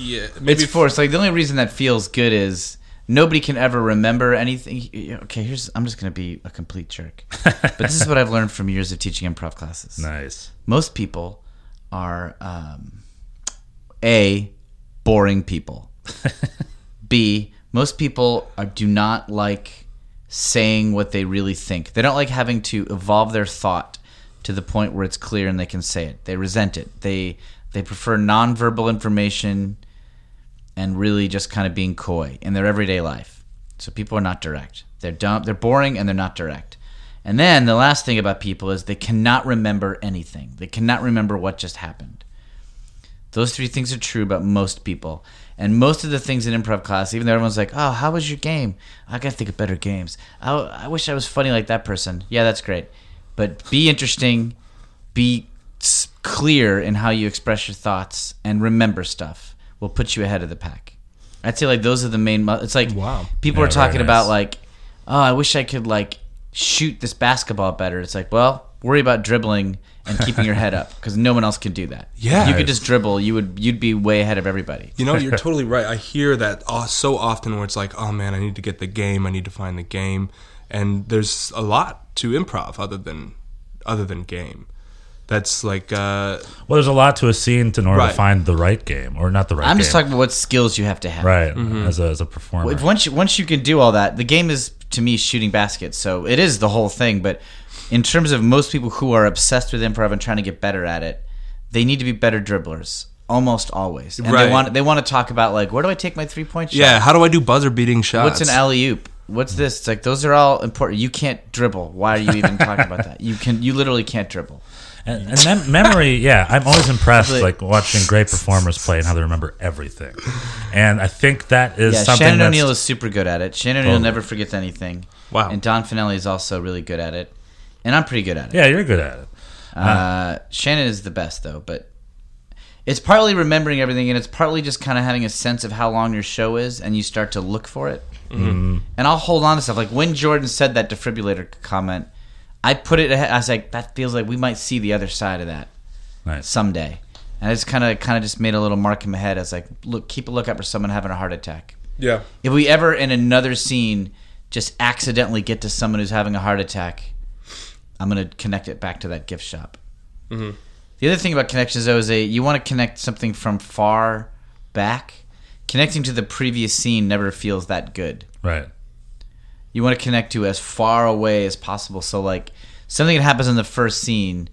Yeah, it's forced. Like the only reason that feels good is nobody can ever remember anything. Okay, here's I'm just gonna be a complete jerk, but this is what I've learned from years of teaching improv classes. Nice. Most people are um, a boring people. B most people are, do not like saying what they really think. They don't like having to evolve their thought to the point where it's clear and they can say it. They resent it. They they prefer nonverbal information and really just kind of being coy in their everyday life. So people are not direct. They're dumb, they're boring and they're not direct. And then the last thing about people is they cannot remember anything. They cannot remember what just happened. Those three things are true about most people. And most of the things in improv class, even though everyone's like, oh, how was your game? I got to think of better games. I, I wish I was funny like that person. Yeah, that's great. But be interesting, be clear in how you express your thoughts, and remember stuff will put you ahead of the pack. I'd say like those are the main. mu- It's like Wow. people Yeah, are talking very about like, oh, I wish I could like shoot this basketball better. It's like, well, worry about dribbling and keeping your head up because no one else can do that. Yeah. if you could just dribble, you would you'd be way ahead of everybody. You know, you're totally right. I hear that uh, so often where it's like, oh man, I need to get the game. I need to find the game. And there's a lot to improv other than other than game. That's like, uh, Well, there's a lot to a scene to in order Right. to find the right game, or not the right I'm game. just talking about what skills you have to have. Right, as, a, as a performer. Once you, once you can do all that, the game is to me shooting baskets. So it is the whole thing. But in terms of most people who are obsessed with improv and trying to get better at it, they need to be better dribblers. Almost always, and Right. they want they want to talk about like where do I take my three point shot? yeah, how do I do buzzer beating shots? What's an alley oop? What's this? It's like those are all important. You can't dribble. Why are you even talking about that? You can. You literally can't dribble. And, and mem- memory, yeah, I'm always impressed, Like- like watching great performers play and how they remember everything. And I think that is Yeah, something Shannon O'Neill is super good at it. Shannon O'Neill never forgets anything. Wow. And Don Fanelli is also really good at it, and I'm pretty good at it. yeah, you're good at it. Uh, Shannon is the best though, but it's partly remembering everything, and it's partly just kind of having a sense of how long your show is, and you start to look for it. Mm-hmm. And I'll hold on to stuff like when Jordan said that defibrillator comment, I put it. ahead. I was like, that feels like we might see the other side of that Nice. someday. And I just kind of kind of just made a little mark in my head. I was like, look, keep a lookout for someone having a heart attack. Yeah. If we ever in another scene just accidentally get to someone who's having a heart attack, I'm gonna connect it back to that gift shop. The other thing about connections though is a you want to connect something from far back. Connecting to the previous scene never feels that good. Right. You want to connect to as far away as possible. So like something that happens in the first scene,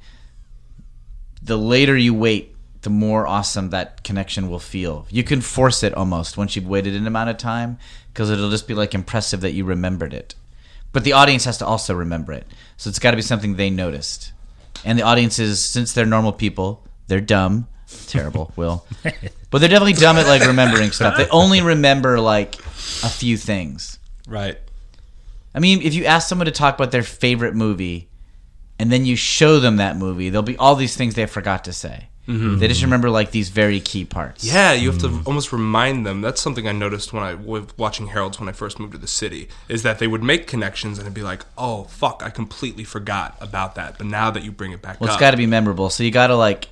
the later you wait, the more awesome that connection will feel. You can force it almost once you've waited an amount of time because it'll just be like impressive that you remembered it. But the audience has to also remember it. So it's got to be something they noticed. And the audience is since they're normal people, they're dumb. Terrible, Will. But they're definitely dumb at like remembering stuff. They only remember like a few things. Right. I mean, if you ask someone to talk about their favorite movie, and then you show them that movie, there'll be all these things they forgot to say. Mm-hmm. They just remember like these very key parts. Yeah, you have to mm. almost remind them. That's something I noticed when I was watching Harold's when I first moved to the city. Is that they would make connections and it'd be like, "Oh fuck, I completely forgot about that." But now that you bring it back Well, up, it's got to be memorable. So you got to like,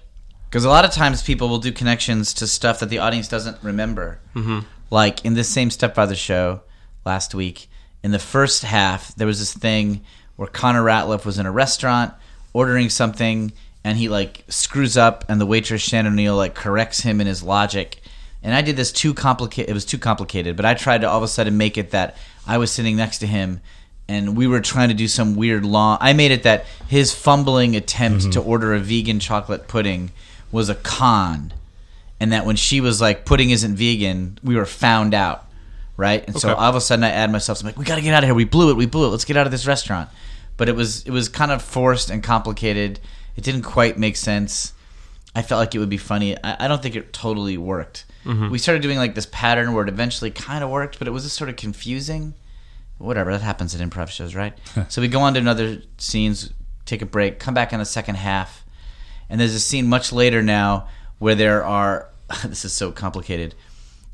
because a lot of times people will do connections to stuff that the audience doesn't remember. Mm-hmm. Like in this same Stepfather show last week, in the first half, there was this thing where Connor Ratliff was in a restaurant ordering something, and he like screws up, and the waitress Shannon O'Neill like corrects him in his logic. And I did this too complicated. It was too complicated, but I tried to all of a sudden make it that I was sitting next to him and we were trying to do some weird long. I made it that his fumbling attempt to order a vegan chocolate pudding was a con, and that when she was like pudding isn't vegan, we were found out, right? And so Okay. all of a sudden I add myself. I'm like, we got to get out of here. We blew it. We blew it. Let's get out of this restaurant. But it was it was kind of forced and complicated. It didn't quite make sense. I felt like it would be funny. I, I don't think it totally worked. Mm-hmm. We started doing like this pattern where it eventually kind of worked, but it was just sort of confusing. Whatever that happens at improv shows, right? so we go on to another scenes, take a break, come back in the second half, and there's a scene much later now where there are. This is so complicated.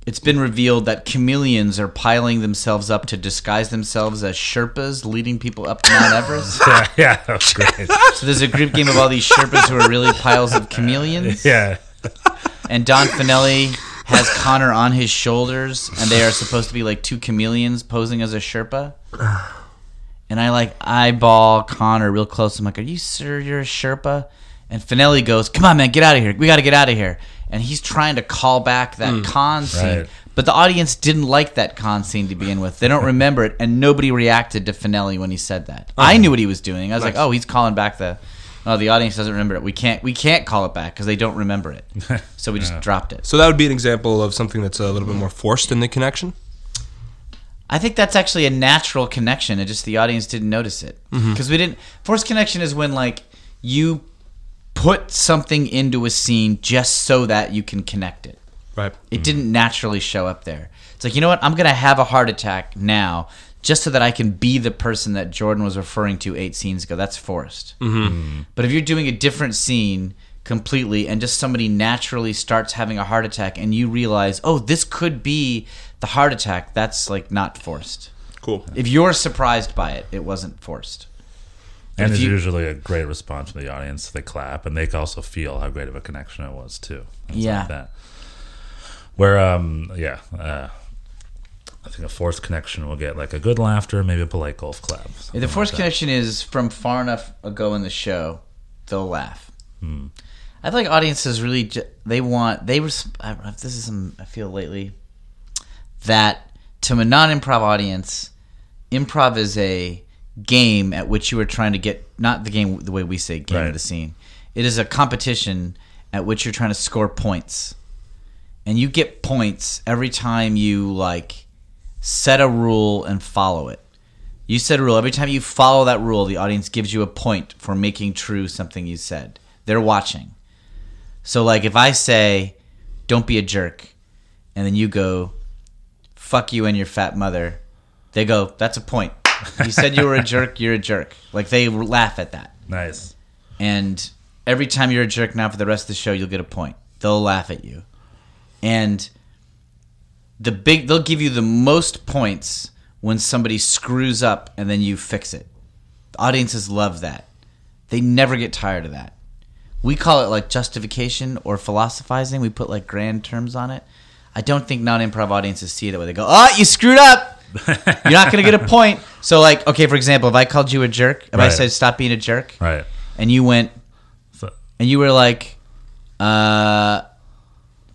It's been revealed that chameleons are piling themselves up to disguise themselves as Sherpas, leading people up to Mount Everest. yeah, yeah, that was great. so there's a group game of all these Sherpas who are really piles of chameleons yeah, and Don Fanelli has Connor on his shoulders, and they are supposed to be like two chameleons posing as a Sherpa. And I like eyeball Connor real close. I'm like, "Are you sure you're a Sherpa?" And Fanelli goes, "Come on, man, get out of here. We got to get out of here." And he's trying to call back that hmm. con scene, Right. but the audience didn't like that con scene to begin with. They don't remember it, and nobody reacted to Fanelli when he said that. I knew what he was doing. I was like, "Oh, he's calling back the." Oh, the audience doesn't remember it. We can't. We can't call it back because they don't remember it. So we just dropped it. So that would be an example of something that's a little bit more forced in the connection. I think that's actually a natural connection. It just the audience didn't notice it mm-hmm. because we didn't. Forced connection is when like you put something into a scene just so that you can connect it. Right. It didn't naturally show up there. It's like you know what? I'm gonna have a heart attack now just so that I can be the person that Jordan was referring to eight scenes ago. That's forced. Mm-hmm. But if you're doing a different scene completely and just somebody naturally starts having a heart attack and you realize, oh, this could be the heart attack, that's like not forced. Cool. If you're surprised by it, it wasn't forced. And If it's you- usually a great response from the audience. They clap, and they also feel how great of a connection it was too. Yeah. like that. Where, um, yeah, uh, I think a forced connection will get like a good laughter, maybe a polite golf clap. If the like forced that. connection is from far enough ago in the show, they'll laugh. Hmm. I feel like audiences really ju- they want they res- I, this is some I feel lately that to a non-improv audience, improv is a game at which you are trying to get not the game the way we say game Right. of the scene. It is a competition at which you're trying to score points, and you get points every time you like set a rule and follow it. You set a rule. Every time you follow that rule, the audience gives you a point for making true something you said. They're watching. So, like, if I say, don't be a jerk, and then you go, fuck you and your fat mother, they go, that's a point. You said you were a jerk, you're a jerk. Like, they laugh at that. nice. And every time you're a jerk now for the rest of the show, you'll get a point. They'll laugh at you. And the big they'll give you the most points when somebody screws up and then you fix it. The audiences love that. They never get tired of that. We call it like justification or philosophizing. We put like grand terms on it. I don't think non-improv audiences see it that way. They go, "Oh, you screwed up. You're not going to get a point." So, like, okay, for example, if I called you a jerk, if I Right. said stop being a jerk, Right. and you went So, and you were like, uh,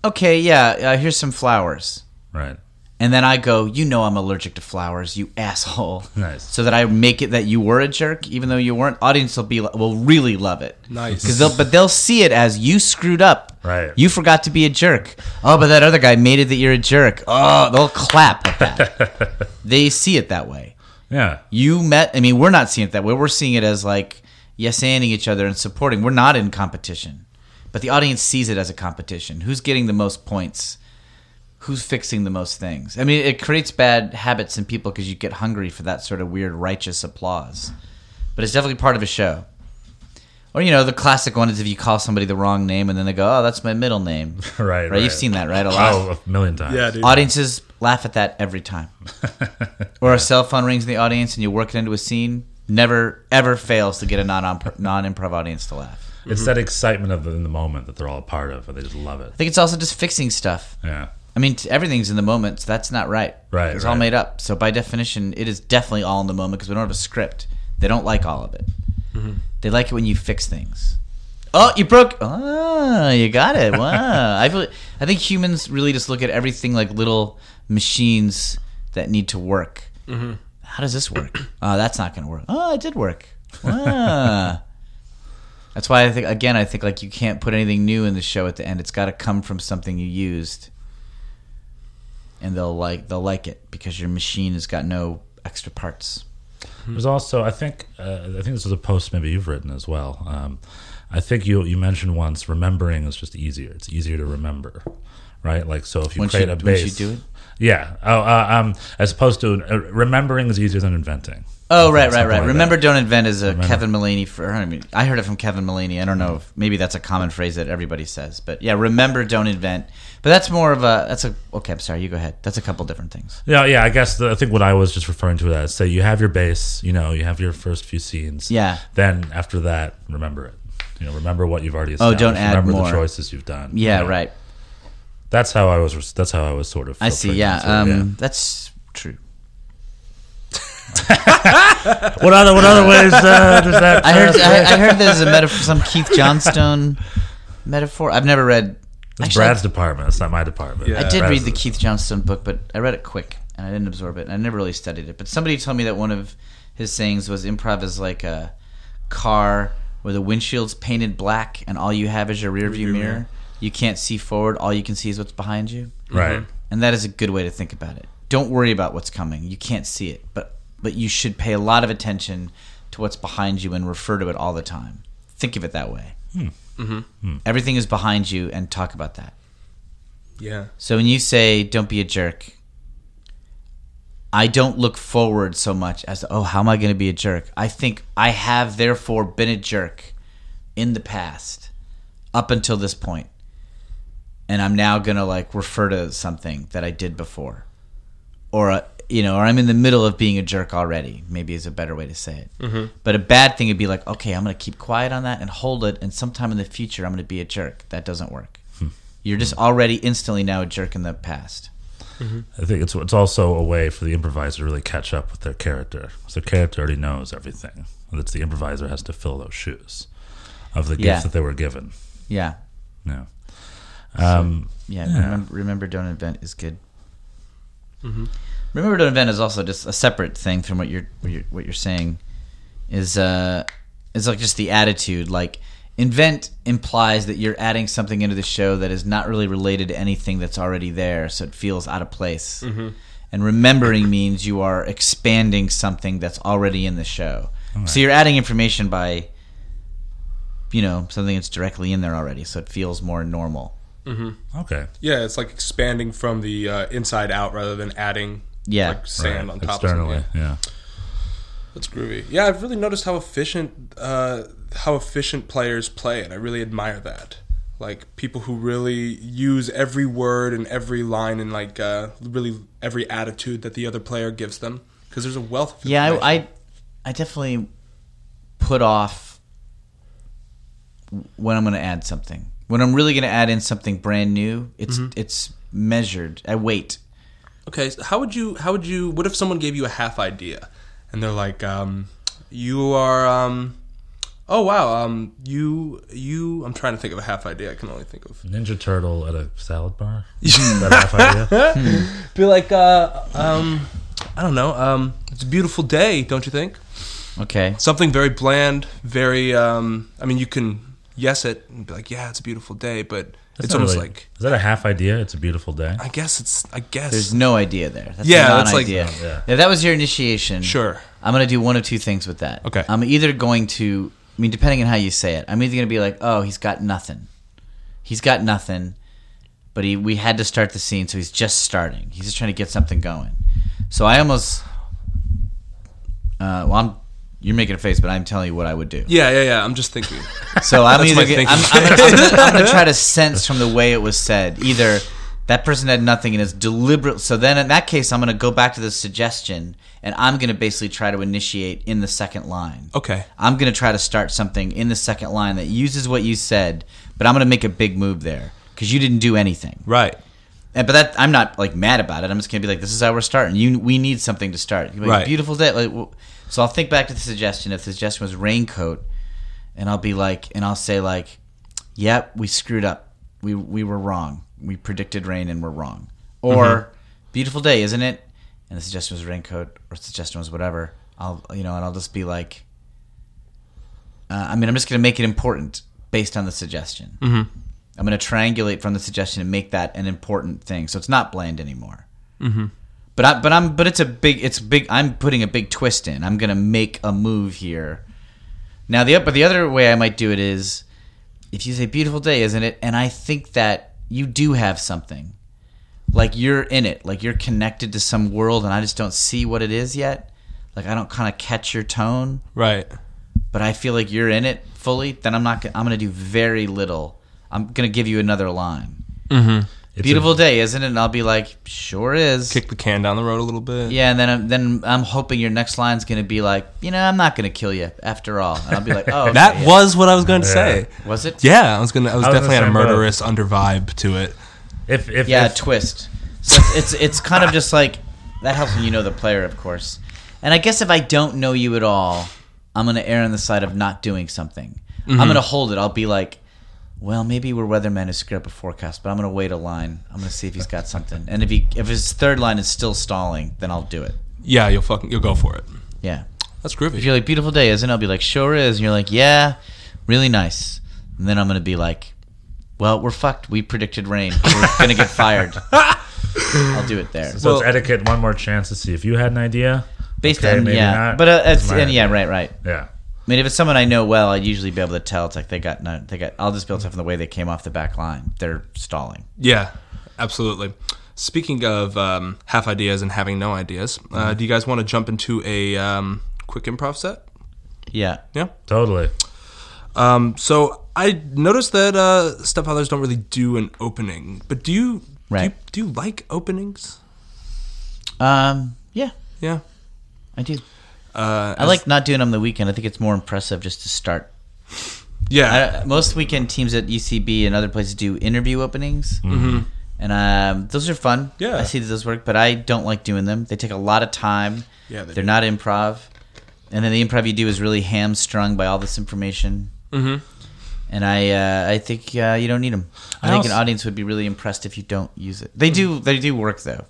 okay, yeah, uh, here's some flowers. right. And then I go, you know, I'm allergic to flowers, you asshole. Nice. So that I make it that you were a jerk, even though you weren't. Audience will be will really love it. Nice. Because they'll, but they'll see it as you screwed up. Right. You forgot to be a jerk. Oh, but that other guy made it that you're a jerk. Oh, they'll clap at that. they see it that way. Yeah. You met. I mean, we're not seeing it that way. We're seeing it as like yes anding each other and supporting. We're not in competition, but the audience sees it as a competition. Who's getting the most points? Who's fixing the most things? I mean, it creates bad habits in people because you get hungry for that sort of weird righteous applause. But it's definitely part of a show. Or you know, the classic one is if you call somebody the wrong name and then they go, "Oh, that's my middle name." Right. Right? You've seen that, right? A lot. Oh, a million times. Yeah, dude. Audiences laugh at that every time. or a cell phone rings in the audience and you work it into a scene. Never ever fails to get a non non improv audience to laugh. It's mm-hmm. that excitement of the, in the moment that they're all a part of, and they just love it. I think it's also just fixing stuff. Yeah. I mean, everything's in the moment, so that's not right. Right, It's all made up. So by definition, it is definitely all in the moment because we don't have a script. They don't like all of it. Mm-hmm. They like it when you fix things. Oh, you broke. Oh, you got it. Wow. I feel. I think humans really just look at everything like little machines that need to work. Mm-hmm. How does this work? Oh, that's not going to work. Oh, it did work. Wow. That's why I think again I think like you can't put anything new in the show at the end. It's got to come from something you used, and they'll like they'll like it because your machine has got no extra parts. There's also, I think, uh, I think this is a post maybe you've written as well. Um, I think you you mentioned once remembering is just easier. It's easier to remember, right? Like so, if you Once create you- a base, you do it? Yeah. Oh, uh, um, as opposed to uh, remembering is easier than inventing. Oh right, right, right. like Remember, that. don't invent is a Kevin Mullaney for. I mean, I heard it from Kevin Mullaney. I don't know if maybe that's a common phrase that everybody says, but yeah, remember, don't invent. But that's more of a that's a okay. I'm sorry, you go ahead. That's a couple different things. Yeah, yeah. I guess the, I think what I was just referring to as say you have your base, you know, you have your first few scenes. Yeah. Then after that, remember it. You know, remember what you've already. Oh, don't add remember more. the choices you've done. Yeah, You know, right. That's how I was. That's how I was sort of. I see. Yeah, into it, um, that's true. What other what other ways uh, does that? I heard. I, I heard there's a metaphor, some Keith Johnstone metaphor. I've never read. It's Actually, Brad's department. It's not my department. Yeah. I did Brad's read the Keith Johnstone book, but I read it quick and I didn't absorb it. And I never really studied it. But somebody told me that one of his sayings was improv is like a car where the windshield's painted black and all you have is your rear view mirror. You can't see forward. All you can see is what's behind you. right. Mm-hmm. And that is a good way to think about it. Don't worry about what's coming. You can't see it, but but you should pay a lot of attention to what's behind you and refer to it all the time. Think of it that way. Hmm. Mm-hmm. Hmm. Everything is behind you, and talk about that. Yeah. So when you say "don't be a jerk," I don't look forward so much as oh, how am I going to be a jerk? I think I have therefore been a jerk in the past up until this point, and I'm now going to like refer to something that I did before, or uh, you know, or I'm in the middle of being a jerk already. Maybe is a better way to say it. Mm-hmm. But a bad thing would be like, okay, I'm going to keep quiet on that and hold it, and sometime in the future I'm going to be a jerk. That doesn't work. Hmm. You're just hmm. already instantly now a jerk in the past. Mm-hmm. I think it's it's also a way for the improviser to really catch up with their character. So their character already knows everything. And it's the improviser has to fill those shoes of the gifts Yeah. that they were given. Yeah. Yeah. Um, Yeah, Remember, remember, don't invent is good. Remember, don't invent is also just a separate thing from what you're what you're, what you're saying. Is uh, is like just the attitude. Like invent implies that you're adding something into the show that is not really related to anything that's already there, so it feels out of place. And remembering means you are expanding something that's already in the show. So you're adding information by, you know, something that's directly in there already, so it feels more normal. Okay. Yeah, it's like expanding from the uh, inside out rather than adding Yeah. like sand Right. on top Externally. of something. Yeah. That's groovy. Yeah, I've really noticed how efficient uh, how efficient players play, and I really admire that. Like people who really use every word and every line and like uh, really every attitude that the other player gives them, because there's a wealth. of Yeah. I, I, I definitely put off when I'm going to add something. When I'm really going to add in something brand new, it's it's measured. I wait. Okay, so how would you? How would you? What if someone gave you a half idea, and they're like, um, "You are, um, oh wow, um, you, you." I'm trying to think of a half idea. I can only think of. Ninja Turtle at a salad bar. That half idea? Be like, uh, um, I don't know. Um, it's a beautiful day, don't you think? Okay. Something very bland, very. Um, I mean, you can yes it and be like, "Yeah, it's a beautiful day," but it's almost really- like. Is that a half idea? It's a beautiful day. I guess it's. I guess. There's no idea there. That's Yeah, a that's like- non-idea. Yeah. If that was your initiation, Sure. I'm going to do one of two things with that. Okay. I'm either going to, I mean, depending on how you say it, I'm either going to be like, oh, he's got nothing. He's got nothing, but he we had to start the scene, so he's just starting. He's just trying to get something going. So I almost, uh, well, I'm, you're making a face, but I'm telling you what I would do. Yeah, yeah, yeah. I'm just thinking. So I'm That's either my get, thinking. I'm, I'm, gonna, I'm, gonna, I'm gonna try to sense from the way it was said either that person had nothing and it's deliberate. So then in that case, I'm gonna go back to the suggestion and I'm gonna basically try to initiate in the second line. Okay. I'm gonna try to start something in the second line that uses what you said, but I'm gonna make a big move there because you didn't do anything. Right. And, but that I'm not like mad about it. I'm just gonna be like, this is how we're starting. You, we need something to start. Like, Right. Beautiful day. Like, w- so I'll think back to the suggestion. If the suggestion was raincoat, and I'll be like, and I'll say like, yep, we screwed up. We we were wrong. We predicted rain and we're wrong. Or Mm-hmm. beautiful day, isn't it? And the suggestion was raincoat, or the suggestion was whatever. I'll you know, and I'll just be like, Uh, I mean, I'm just going to make it important based on the suggestion. Mm-hmm. I'm going to triangulate from the suggestion and make that an important thing, so it's not bland anymore. Mm-hmm. But I, but I'm but it's a big it's big. I'm putting a big twist in. I'm going to make a move here. Now the but the other way I might do it is if you say beautiful day, isn't it? And I think that you do have something. Like you're in it, like you're connected to some world and I just don't see what it is yet. Like I don't kind of catch your tone, Right. but I feel like you're in it fully, then I'm not I'm going to do very little. I'm going to give you another line. Mm-hmm. It's beautiful a- day, isn't it? And I'll be like, sure is. Kick the can down the road a little bit. Yeah, and then I'm, then I'm hoping your next line's going to be like, you know, I'm not going to kill you after all. And I'll be like, oh, okay, That yeah. was what I was going to say. was it? Yeah, I was gonna. I was I was definitely the had a murderous under vibe to it. If if Yeah, if, twist. So it's, it's it's kind of just like that helps when you know the player, of course. And I guess if I don't know you at all, I'm gonna err on the side of not doing something. I'm mm-hmm. gonna hold it. I'll be like, well, maybe we're weathermen who screw up a forecast, but I'm gonna wait a line. I'm gonna see if he's got something. And if he if his third line is still stalling, then I'll do it. Yeah, you'll fucking you'll go for it. Yeah. That's groovy. If you're like, beautiful day, isn't it? I'll be like, sure is. And you're like, yeah, really nice. And then I'm going to be like, well, we're fucked. We predicted rain. We're going to get fired. I'll do it there. so Well- it's etiquette. One more chance to see if you had an idea. Based okay, on, maybe yeah. not. But uh, it's, It's and yeah, right, right. Yeah. I mean, if it's someone I know well, I'd usually be able to tell. It's like they got, no, they got, I'll just build stuff to tell from the way they came off the back line. They're stalling. Yeah, absolutely. Speaking of um, half ideas and having no ideas, uh, do you guys want to jump into a um, quick improv set? Yeah. Yeah. Totally. Um, so I noticed that uh, stepfathers don't really do an opening, but do you? Right. Do you, do you like openings? Um, yeah, Yeah. I do. Uh, I like not doing them the weekend. I think it's more impressive just to start Yeah. I, most weekend teams at UCB and other places do interview openings, mm-hmm. and um, those are fun. Yeah. I see that those work, but I don't like doing them. They take a lot of time. Yeah, they they are do. not improv, and then the improv you do is really hamstrung by all this information. Mhm. And I, uh, I think uh, you don't need them. I, I think an audience would be really impressed if you don't use it. They do, they do work though.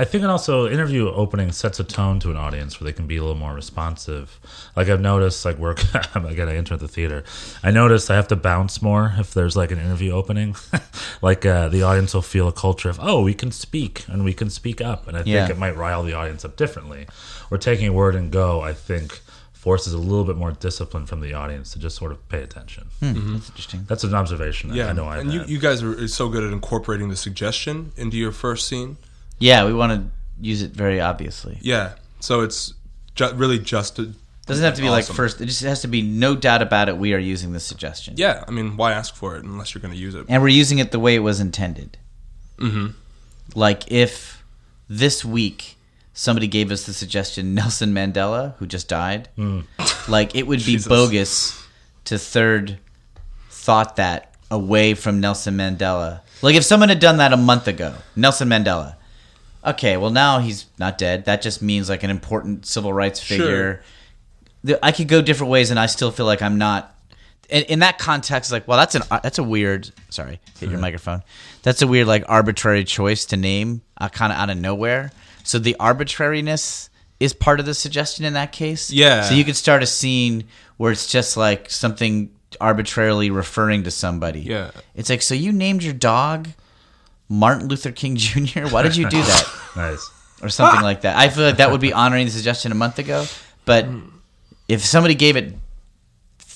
I think it also interview opening sets a tone to an audience where they can be a little more responsive. Like I've noticed, like work again, I enter the theater. I noticed I have to bounce more if there's like an interview opening. like uh, the audience will feel a culture of oh, we can speak and we can speak up, and I think Yeah. it might rile the audience up differently. Or taking a word and go, I think forces a little bit more discipline from the audience to just sort of pay attention. That's interesting. That's an observation. Yeah. I know I've and you, had. you guys are so good at incorporating the suggestion into your first scene. Yeah, we want to use it very obviously. Yeah. So it's ju- really just a, Doesn't have to be like first. It just has to be no doubt about it. We are using this suggestion. Yeah. I mean, why ask for it unless you're going to use it? and we're using it the way it was intended. Mm-hmm. Like if this week somebody gave us the suggestion Nelson Mandela, who just died, like it would be bogus to third thought that away from Nelson Mandela. Like if someone had done that a month ago, Nelson Mandela. Okay, well now he's not dead. That just means like an important civil rights figure. The- I could go different ways, and I still feel like I'm not. In, in that context, like, well, that's an that's a weird. Sorry, hit your microphone. That's a weird, like, arbitrary choice to name, uh, kind of out of nowhere. So the arbitrariness is part of the suggestion in that case. Yeah. So you could start a scene where it's just like something arbitrarily referring to somebody. Yeah. It's like, so you named your dog Martin Luther King Jr. Why did you do that? nice. or something ah. like that. I feel like that would be honoring the suggestion a month ago. But if somebody gave it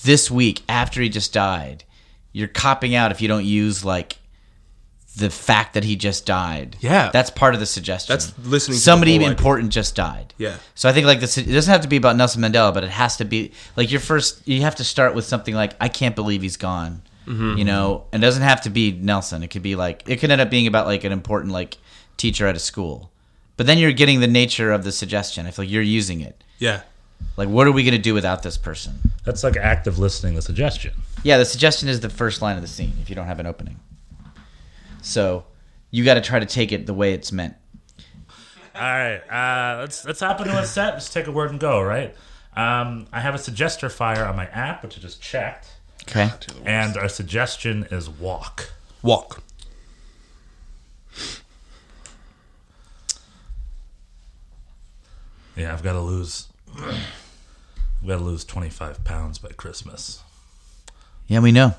this week after he just died, you're copping out if you don't use like the fact that he just died. Yeah. that's part of the suggestion. That's listening to the Somebody whole idea. important just died. Yeah. So I think like this, it doesn't have to be about Nelson Mandela, but it has to be like your first. You have to start with something like I can't believe he's gone. Mm-hmm. You know, and it doesn't have to be Nelson. It could be like it could end up being about like an important like teacher at a school. But then you're getting the nature of the suggestion. I feel like you're using it. Yeah. Like, what are we going to do without this person? That's like active listening. The suggestion. Yeah, the suggestion is the first line of the scene if you don't have an opening. So you got to try to take it the way it's meant. All right, uh, let's let's hop into a set. Let's take a word and go. Right. Um, I have a suggester fire on my app, which I just checked, Okay. and our suggestion is walk. Walk. Yeah, I've got to lose. I've got to lose 25 pounds by Christmas. Yeah, we know.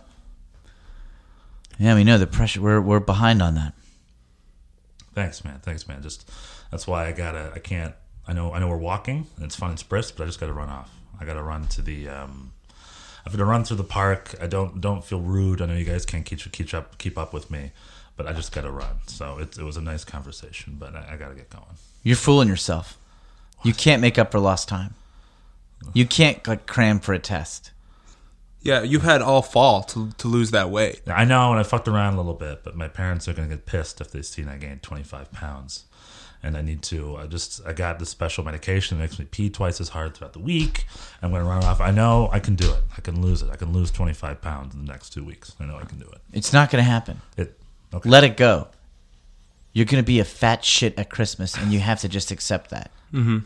Yeah, we know the pressure. We're we're behind on that. Thanks, man. Thanks, man. Just that's why I gotta. I can't. I know. I know we're walking and it's fun It's brisk, but I just gotta run off. I gotta run to the. um I've got to run through the park. I don't don't feel rude. I know you guys can't keep keep up keep up with me, but I just gotta run. So it, it was a nice conversation, but I, I gotta get going. You're fooling yourself. You can't make up for lost time. You can't like cram for a test. Yeah, you had all fall to to lose that weight. I know, and I fucked around a little bit, but my parents are gonna get pissed if they see I gained 25 pounds. And I need to. I just I got this special medication that makes me pee twice as hard throughout the week. I'm gonna run off. I know I can do it. I can lose it. I can lose 25 pounds in the next two weeks. I know I can do it. It's not going to happen. It. Okay. Let it go. You're going to be a fat shit at Christmas, and you have to just accept that. I can't-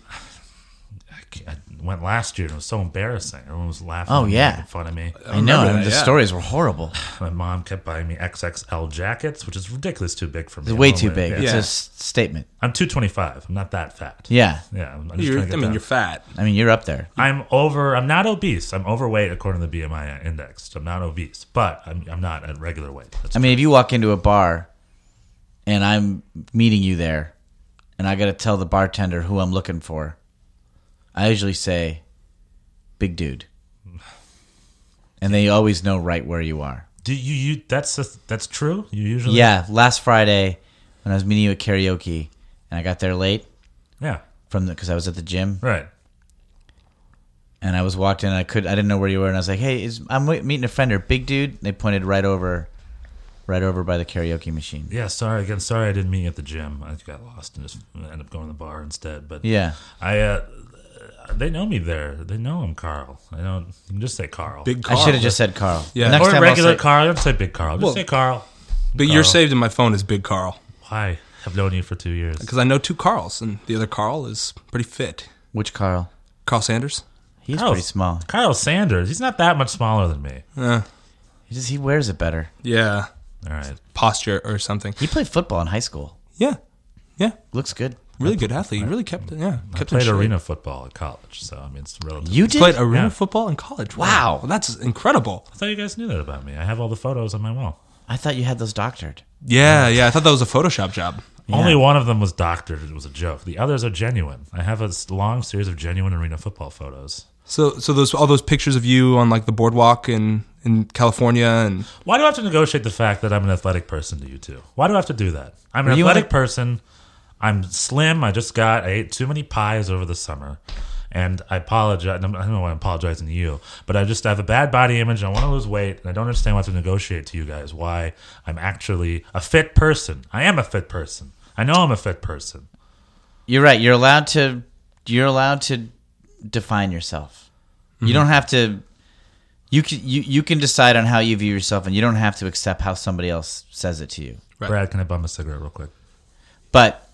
I went last year and it was so embarrassing. Everyone was laughing. Oh, at me, yeah. making fun of me. I know. remember and the yeah. stories were horrible. My mom kept buying me XXL jackets, which is ridiculous too big for me. It's way I'm too only- big. Yeah. It's Yeah. a s- statement. I'm 225. I'm not that fat. Yeah. Yeah. I'm just You're, trying I to get mean, down. you're fat. I mean, you're up there. I'm over. I'm not obese. I'm overweight according to the BMI index. I'm not obese, but I'm, I'm not at regular weight. That's I mean, if you walk into a bar and I'm meeting you there and I got to tell the bartender who I'm looking for, I usually say, big dude. And they always know right where you are. Do you? You that's a, that's true. You usually. Yeah, last Friday when I was meeting you at karaoke and I got there late Yeah. from the because I was at the gym Right. and I was walked in and I could I didn't know where you were and I was like, "Hey, is I'm wait- meeting a friend or big dude?" They pointed right over right over by the karaoke machine. Yeah. Sorry again. Sorry I didn't meet you at the gym. I got lost and just ended up going to the bar instead. But Yeah. I. uh they know me there. They know I'm Carl. I don't. You can just say Carl. Big Carl. I should have just said Carl. Yeah. Next or time I'll regular say- Carl. You don't say Big Carl. Just Well- say Carl. But you're Carl. saved in my phone as Big Carl Why? I've known you for two years. because I know two Carls, and the other Carl is pretty fit. Which Carl? Carl Sanders. He's Carl's- pretty small. Kyle Sanders. He's not that much smaller than me. Uh, He just he wears it better. yeah, All right. posture or something. He played football in high school. Yeah, yeah, Looks good. Really good athlete. He really kept it. Yeah, I kept in played shape. arena football at college, so I mean it's relative. You did? Played arena Yeah. football in college. Wow. Well, that's incredible. I thought you guys knew that about me. I have all the photos on my wall. I thought you had those doctored. Yeah, yeah. I thought that was a Photoshop job. Only one of them was doctored. It was a joke. The others are genuine. I have a long series of genuine arena football photos. So, so those all those pictures of you on like the boardwalk in in California and Why do I have to negotiate the fact that I'm an athletic person to you two? Why do I have to do that? I'm an Were athletic on a- person. I'm slim. I just got. I ate too many pies over the summer, and I apologize. I don't know why I'm apologizing to you, but I just have a bad body image. And I want to lose weight, and I don't understand why I have to negotiate to you guys why I'm actually a fit person. I am a fit person. I know I'm a fit person. You're right. You're allowed to. You're allowed to define yourself. You mm-hmm. don't have to. You can you, you can decide on how you view yourself, and you don't have to accept how somebody else says it to you. Right. Brad, can I bum a cigarette real quick? But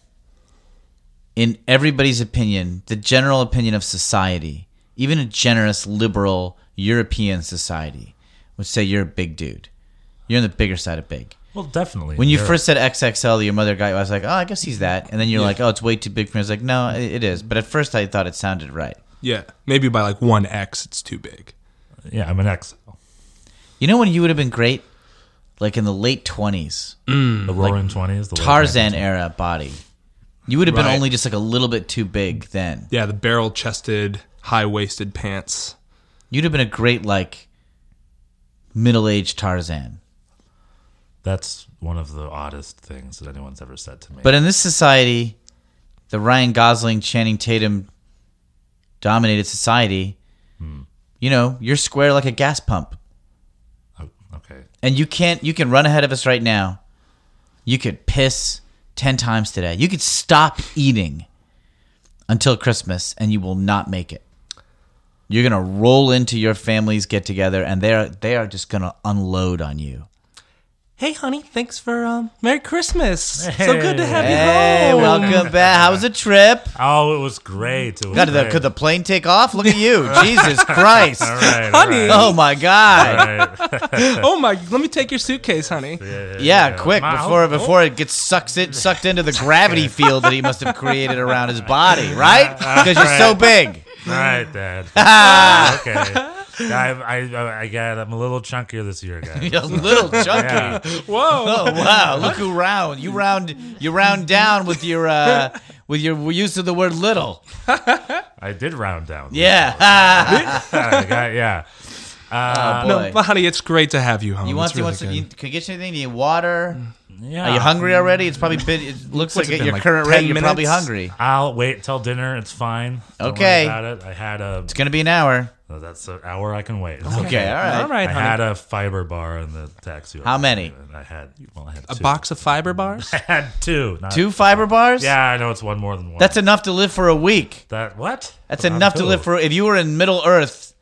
in everybody's opinion, the general opinion of society, even a generous liberal European society, would say you're a big dude. You're on the bigger side of big. Well, definitely. When you You're- first said XXL, your mother got you. I was like, oh, I guess he's that. And then you're like, oh, it's way too big for me. I was like, no, it, it is. But at first, I thought it sounded right. yeah, maybe by like one X, it's too big. yeah, I'm an XL. You know when you would have been great, like in the late twenties, mm. The Roaring Twenties, the late Tarzan 1920s. era body. You would have been Right. only just like a little bit too big then. Yeah, the barrel chested, high waisted pants. You'd have been a great like middle aged Tarzan. That's one of the oddest things that anyone's ever said to me. But in this society, the Ryan Gosling, Channing Tatum dominated society, hmm. you know, you're square like a gas pump. Oh, okay. And you can't you can run ahead of us right now. You could piss 10 times today. You could stop eating until Christmas and you will not make it. You're going to roll into your family's get together and they're they are just going to unload on you. Hey, honey, thanks for um, Merry Christmas. So good to have Hey, you home. welcome back. How was the trip? Oh, it was great. It was God, the, great. could the plane take off? Look at you. Jesus Christ. all right, all Honey. right, Oh my God. all right. Oh my! Let me take your suitcase, honey. Yeah, quick Ma- before oh, before it gets sucked in, sucked into the gravity field that he must have created around his body, right? Because you're so big. All right, Dad. okay. I, I, I, I got. I'm a little chunkier this year, guys. a little chunky. Yeah. Whoa! Oh wow! Look who round. You round. You round down with your uh, with your use of the word little. I did round down. Yeah. I got- yeah. Uh, oh No, but honey, it's great to have you home. you want It's you really want some, you, can I get you anything? Do you need water? Yeah. Are you hungry already? It's probably been. It looks like it at been, your like current 10 rate, you're probably hungry. I'll wait till dinner. It's fine. Don't Okay. Worry about it. I had a. It's gonna be an hour. oh, that's an hour I can wait. It's Okay. All right. All right, I honey. had a fiber bar in the taxi. How many? I had. Well, I had a two. box of fiber bars. I had two. Not, Two fiber bars. Yeah, I know it's one more than one. That's enough to live for a week. that. What? That's But I'm enough to two. live for. If you were in Middle Earth,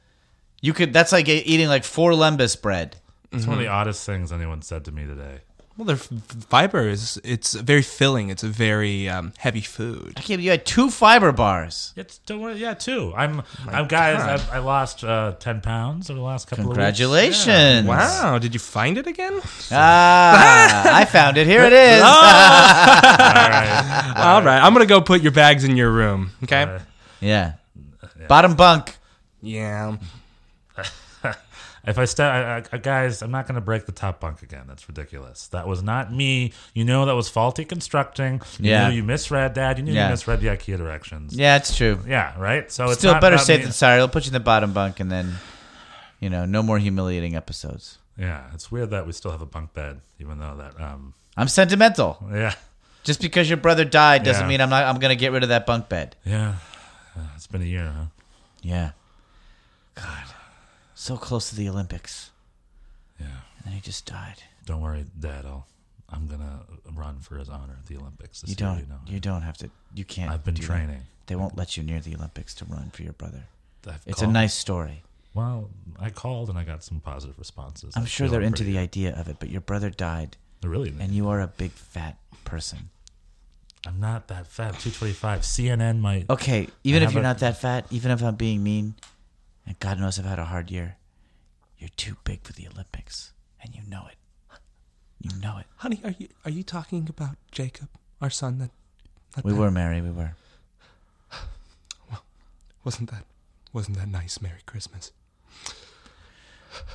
you could. That's like eating like four lembas bread. It's one of the mm-hmm. oddest things anyone said to me today. Well, their fiber is it's very filling. It's a very um, heavy food. I can't. You had two fiber bars. It's don't worry. Yeah, two. I'm. I'm guys. I, I lost uh, ten pounds over the last couple of weeks. Congratulations! Wow, did you find it again? Ah, I found it. Here it is. All right. All right, I'm gonna go put your bags in your room. Okay. Uh, yeah. Bottom bunk. yeah. If I step, I, I, guys, I'm not going to break the top bunk again. That's ridiculous. That was not me. You know that was faulty constructing. You Yeah. knew you misread Dad. You knew Yeah. you misread the IKEA directions. Yeah, it's true. Yeah, right. So it's Still better safe me. than sorry. I'll put you in the bottom bunk, and then, you know, no more humiliating episodes. Yeah, it's weird that we still have a bunk bed, even though that. Um, I'm sentimental. yeah, Just because your brother died doesn't Yeah. mean I'm not. I'm gonna get rid of that bunk bed. yeah. Uh, it's been a year, huh? Yeah. God, so close to the Olympics, Yeah. and then he just died. Don't worry, Dad. I'll. I'm gonna run for his honor at the Olympics. This You don't. You know. You don't have to. You can't. I've been do that. training. They won't let you near the Olympics to run for your brother. I've It's a nice story. Well, I called and I got some positive responses. I'm I sure they're into the idea of it, but your brother died, Really, and you are a big fat person. I'm not that fat. 225. CNN might. Okay, even if you're a- not that fat, even if I'm being mean, and God knows I've had a hard year, you're too big for the Olympics, and you know it. You know it. Honey, are you are you talking about Jacob, our son? That, that We were married. We were. Well, wasn't that wasn't that nice? Merry Christmas.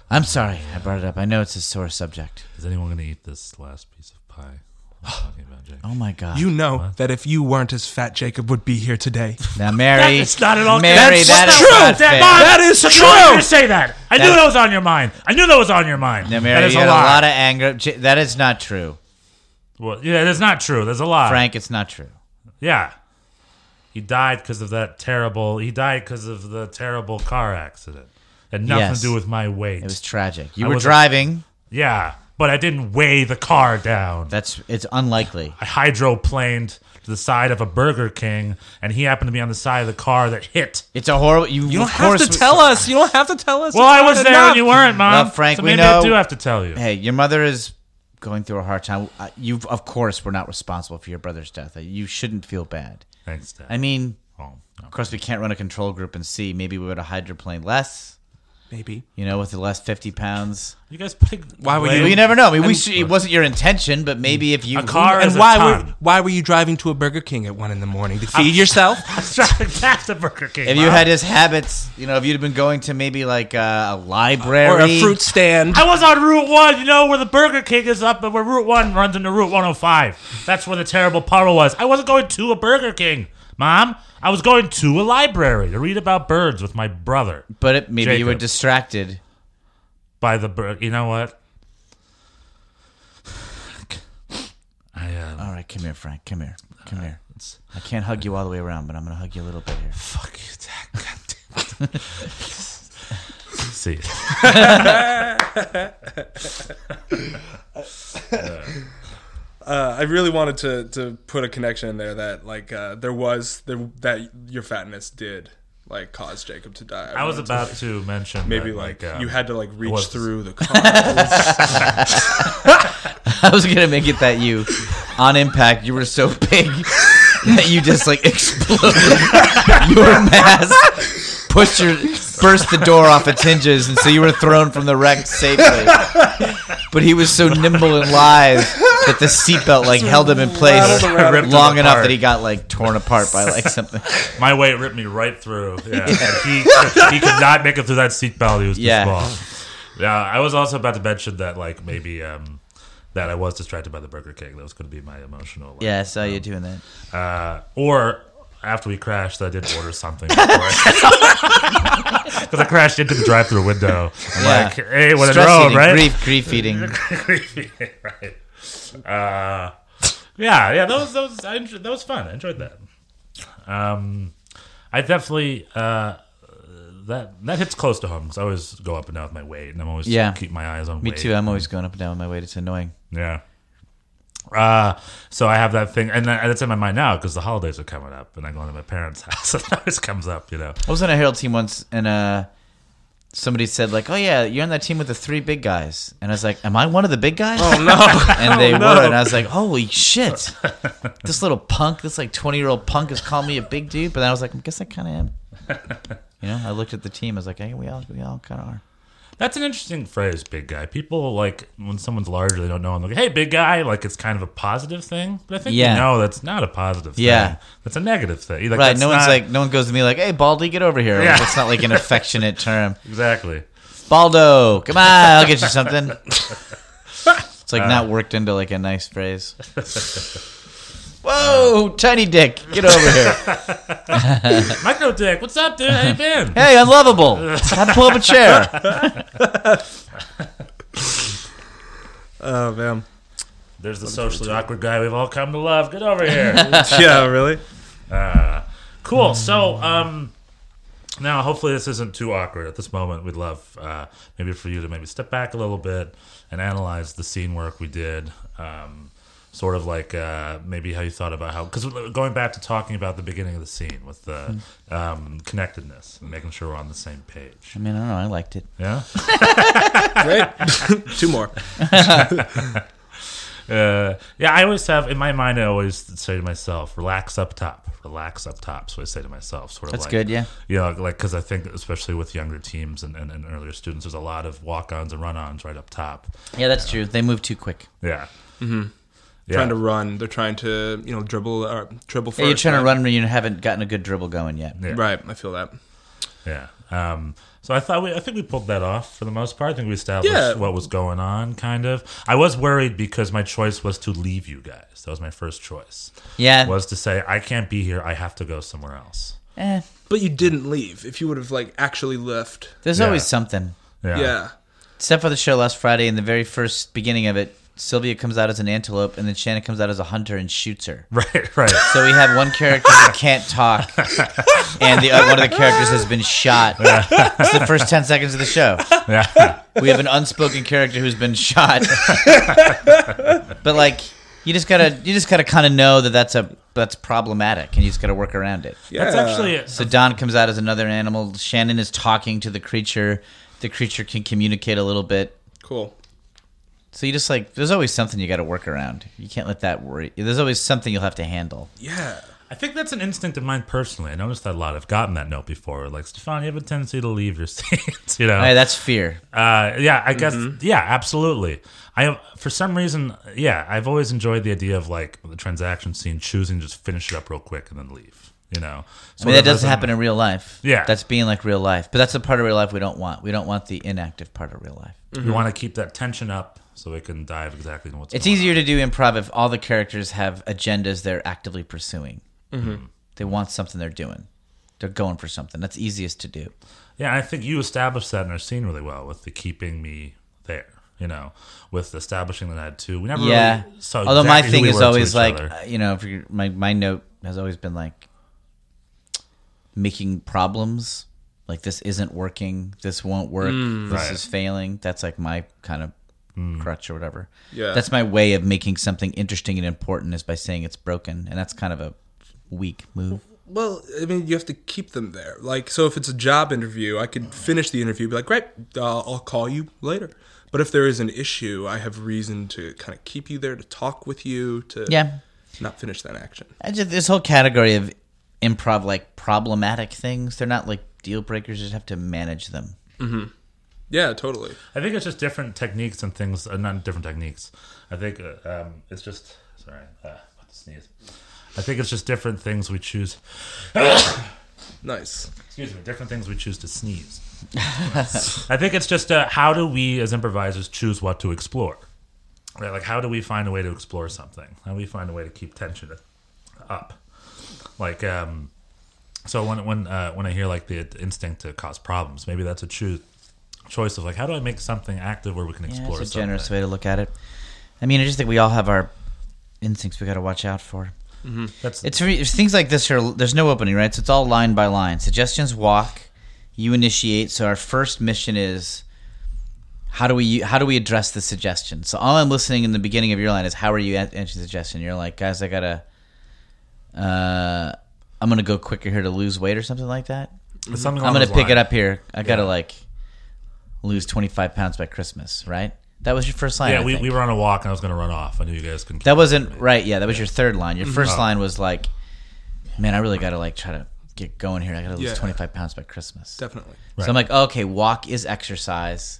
I'm sorry I brought it up. I know it's a sore subject. Is anyone going to eat this last piece of pie? I'm talking about Jake. Oh my God. You know What? that if you weren't as fat, Jacob would be here today. now, Mary. That's not at all- Mary, That's that is true. not That, fair. That is took true. me longer to say that. I knew That- that was on your mind. I knew that was on your mind. Now, Mary, is you a had a lot of anger. That is not true. Well, yeah, that's not true. There's a lie. Frank, it's not true. Yeah. He died because of that terrible. He died because of the terrible car accident. Had nothing Yes. to do with my weight. It was tragic. You I were driving. yeah, but I didn't weigh the car down. That's it's unlikely. I hydroplaned to the side of a Burger King, and he happened to be on the side of the car that hit. It's a horrible. You, You don't of have course, to tell us. You don't have to tell us. Well, I was there enough. and you weren't, Mom. Well, Frank, so we maybe know- I do have to tell you. Hey, your mother is going through a hard time. Uh, You, of course, were not responsible for your brother's death. Uh, You shouldn't feel bad. Thanks, Dad. I mean, oh, no. of course, we can't run a control group and see. Maybe we would have hydroplaned less. Maybe. You know, with the last fifty pounds. you guys putting Why were you- Well, you never know. I mean, we should, it wasn't your intention, but maybe if you A car And is a why were why were you driving to a Burger King at one in the morning to feed yourself? I was driving past a Burger King. if you Mom. had his habits, you know, if you'd been going to maybe like uh, a library or a fruit stand? I was on Route One, you know, where the Burger King is up, and where Route One runs into Route 105. That's where the terrible puddle was. I wasn't going to a Burger King, Mom. I was going to a library to read about birds with my brother. but it, maybe you were Jacob. distracted. By the bird, you know what? I uh, All right, come here, Frank. Come here. Come here. I can't hug you all the way around, but I'm going to hug you a little bit here. fuck you, Dad. God damn it. See, Uh, I really wanted to, to put a connection in there that like uh, there was there, that your fatness did like cause Jacob to die. I was wanted to, about like, to mention maybe that, like, um, you had to like reach was- through the car. I was gonna make it that you, on impact, you were so big that you just like exploded. Your mass pushed your burst the door off its hinges, and so you were thrown from the wreck safely. But he was so nimble and lithe but the seatbelt like held him in place rattled around. Ripped him long enough apart. that he got like torn apart by like something. My weight ripped me right through. Yeah, And he he could not make it through that seatbelt. He was too Yeah. small. Yeah, I was also about to mention that like maybe um that I was distracted by the Burger King. That was going to be my emotional. like, Yeah, I saw you doing that. Uh, or after we crashed, I did order something because I crashed into the drive-through window. I'm Yeah. like, hey, what a Stress road, eating, right? grief, grief eating. right. Uh, yeah, yeah, that was that was I enjoyed, that was fun. I enjoyed that. Um, I definitely uh, that that hits close to home because I always go up and down with my weight, and I'm always Yeah. keep my eyes on Me weight. too. I'm always going up and down with my weight. It's annoying. Yeah. Uh, so I have that thing, and that's in my mind now because the holidays are coming up, and I'm going to my parents' house, and that always comes up, you know. I was on a Harold team once, and uh, somebody said like, "Oh yeah, you're on that team with the three big guys," and I was like, "Am I one of the big guys?" Oh no! and they oh, were, and I was like, "Holy shit! this little punk, this like 20 year old punk, is calling me a big dude." But then I was like, "I guess I kind of am." You know, I looked at the team. I was like, "Hey, we all, we all kind of are." That's an interesting phrase, big guy. People like when someone's larger, they don't know. I'm like, hey, big guy, like it's kind of a positive thing. But I think Yeah. you know that's not a positive thing. Yeah. That's a negative thing. Like, right? No one's not- like, no one goes to me like, "Hey, Baldy, get over here." Yeah. Like, it's not like an affectionate term. exactly. Baldo, come on, I'll get you something. It's Uh. like not worked into like a nice phrase. Whoa, tiny dick, get over here. Micro Dick, what's up, dude? How you been? Hey, unlovable. Have to pull up a chair. Oh man. There's the socially awkward guy we've all come to love. Get over here. yeah, really. Uh, cool. So, um, now hopefully this isn't too awkward at this moment. We'd love uh, maybe for you to maybe step back a little bit and analyze the scene work we did. Um, sort of like uh, maybe how you thought about how because going back to talking about the beginning of the scene with the um, connectedness and making sure we're on the same page. I mean, I don't know. I liked it. Yeah. Great. Two more. Uh, yeah, I always have in my mind. I always say to myself, "Relax up top, relax up top." So I say to myself, sort of That's like, good, yeah. you know, like because I think especially with younger teams and, and, and earlier students, there's a lot of walk-ons and run-ons right up top. Yeah, that's true. They move too quick. Yeah, mm-hmm. Yeah. Trying to run. They're trying to, you know, dribble or dribble first. Yeah, you're trying to run and you haven't gotten a good dribble going yet. Yeah. Right. I feel that. Yeah. Um, so I thought we, I think we pulled that off for the most part. I think we established Yeah. what was going on, kind of. I was worried because my choice was to leave you guys. That was my first choice. Yeah. Was to say I can't be here. I have to go somewhere else. Eh, But you didn't leave. If you would have like actually left. there's Yeah. always something. Yeah. Yeah. Except for the show last Friday, in the very first beginning of it, Sylvia comes out as an antelope, and then Shannon comes out as a hunter and shoots her. Right. Right. So we have one character that can't talk, and the uh, one of the characters has been shot. It's the first ten seconds of the show. yeah. We have an unspoken character who's been shot. but like, you just gotta, you just gotta kind of know that that's a that's problematic, and you just gotta work around it. Yeah. That's actually it. So Don comes out as another animal. Shannon is talking to the creature. The creature can communicate a little bit. cool. So you just like, there's always something you got to work around. You can't let that worry. There's always something you'll have to handle. Yeah. I think that's an instinct of mine personally. I noticed that a lot. I've gotten that note before. Like, Stefan, you have a tendency to leave your scenes, you know? Hey, that's fear. Uh, yeah, I guess. Yeah, absolutely. I have, for some reason, yeah, I've always enjoyed the idea of like the transaction scene, choosing to just finish it up real quick and then leave. You know, I mean, that doesn't happen in real life. Yeah. That's being like real life. But that's the part of real life we don't want. We don't want the inactive part of real life. We want to keep that tension up so we can dive exactly into what's. It's going easier to do improv if all the characters have agendas they're actively pursuing. They want something they're doing. They're going for something. That's easiest to do. Yeah, I think you established that in our scene really well with the keeping me there. You know, with establishing that I had two. We never Yeah. really saw. Although my exactly who thing we is always like, other. uh, you know, if you my my note has always been like making problems. Like this isn't working. This won't work. this Mm, Right. Mm. is failing. That's like my kind of crutch or whatever. Yeah. That's my way of making something interesting and important is by saying it's broken, and that's kind of a weak move. Well, I mean, you have to keep them there. Like, so if it's a job interview, I could finish the interview, be like, great, uh, I'll call you later. But if there is an issue, I have reason to kind of keep you there, to talk with you, to Yeah. not finish that action. I just this whole category of improv like problematic things, they're not like deal breakers, you just have to manage them. Yeah, totally. I think it's just different techniques and things. Uh, not different techniques. I think uh, um, it's just sorry. Uh, about to sneeze. I think it's just different things we choose. Nice. Excuse me. Different things we choose to sneeze. I think it's just uh, how do we as improvisers choose what to explore? Right? Like how do we find a way to explore something? How do we find a way to keep tension up? Like um, so when when uh, when I hear like the instinct to cause problems, maybe that's a true choice of like how do I make something active where we can Yeah, explore it's a something. generous way to look at it. I mean, I just think we all have our instincts we got to watch out for. That's It's, it's things like this here. There's no opening, right? So it's all line by line. Suggestions walk, you initiate. So our first mission is how do we how do we address the suggestion? So all I'm listening in the beginning of your line is how are you answering the suggestion? You're like, guys, I gotta, uh, I'm gonna go quicker here to lose weight or something like that. it's something I'm gonna those pick it up here. I gotta like lose 25 pounds by Christmas, right? That was your first line. Yeah, I we, think. we were on a walk and I was going to run off. I knew you guys couldn't. That wasn't right. Yeah, that was your third line. Your mm-hmm. first Oh. line was like, "Man, I really got to like try to get going here. I got to lose Yeah. 25 pounds by Christmas." Definitely. So I'm like, okay, walk is exercise,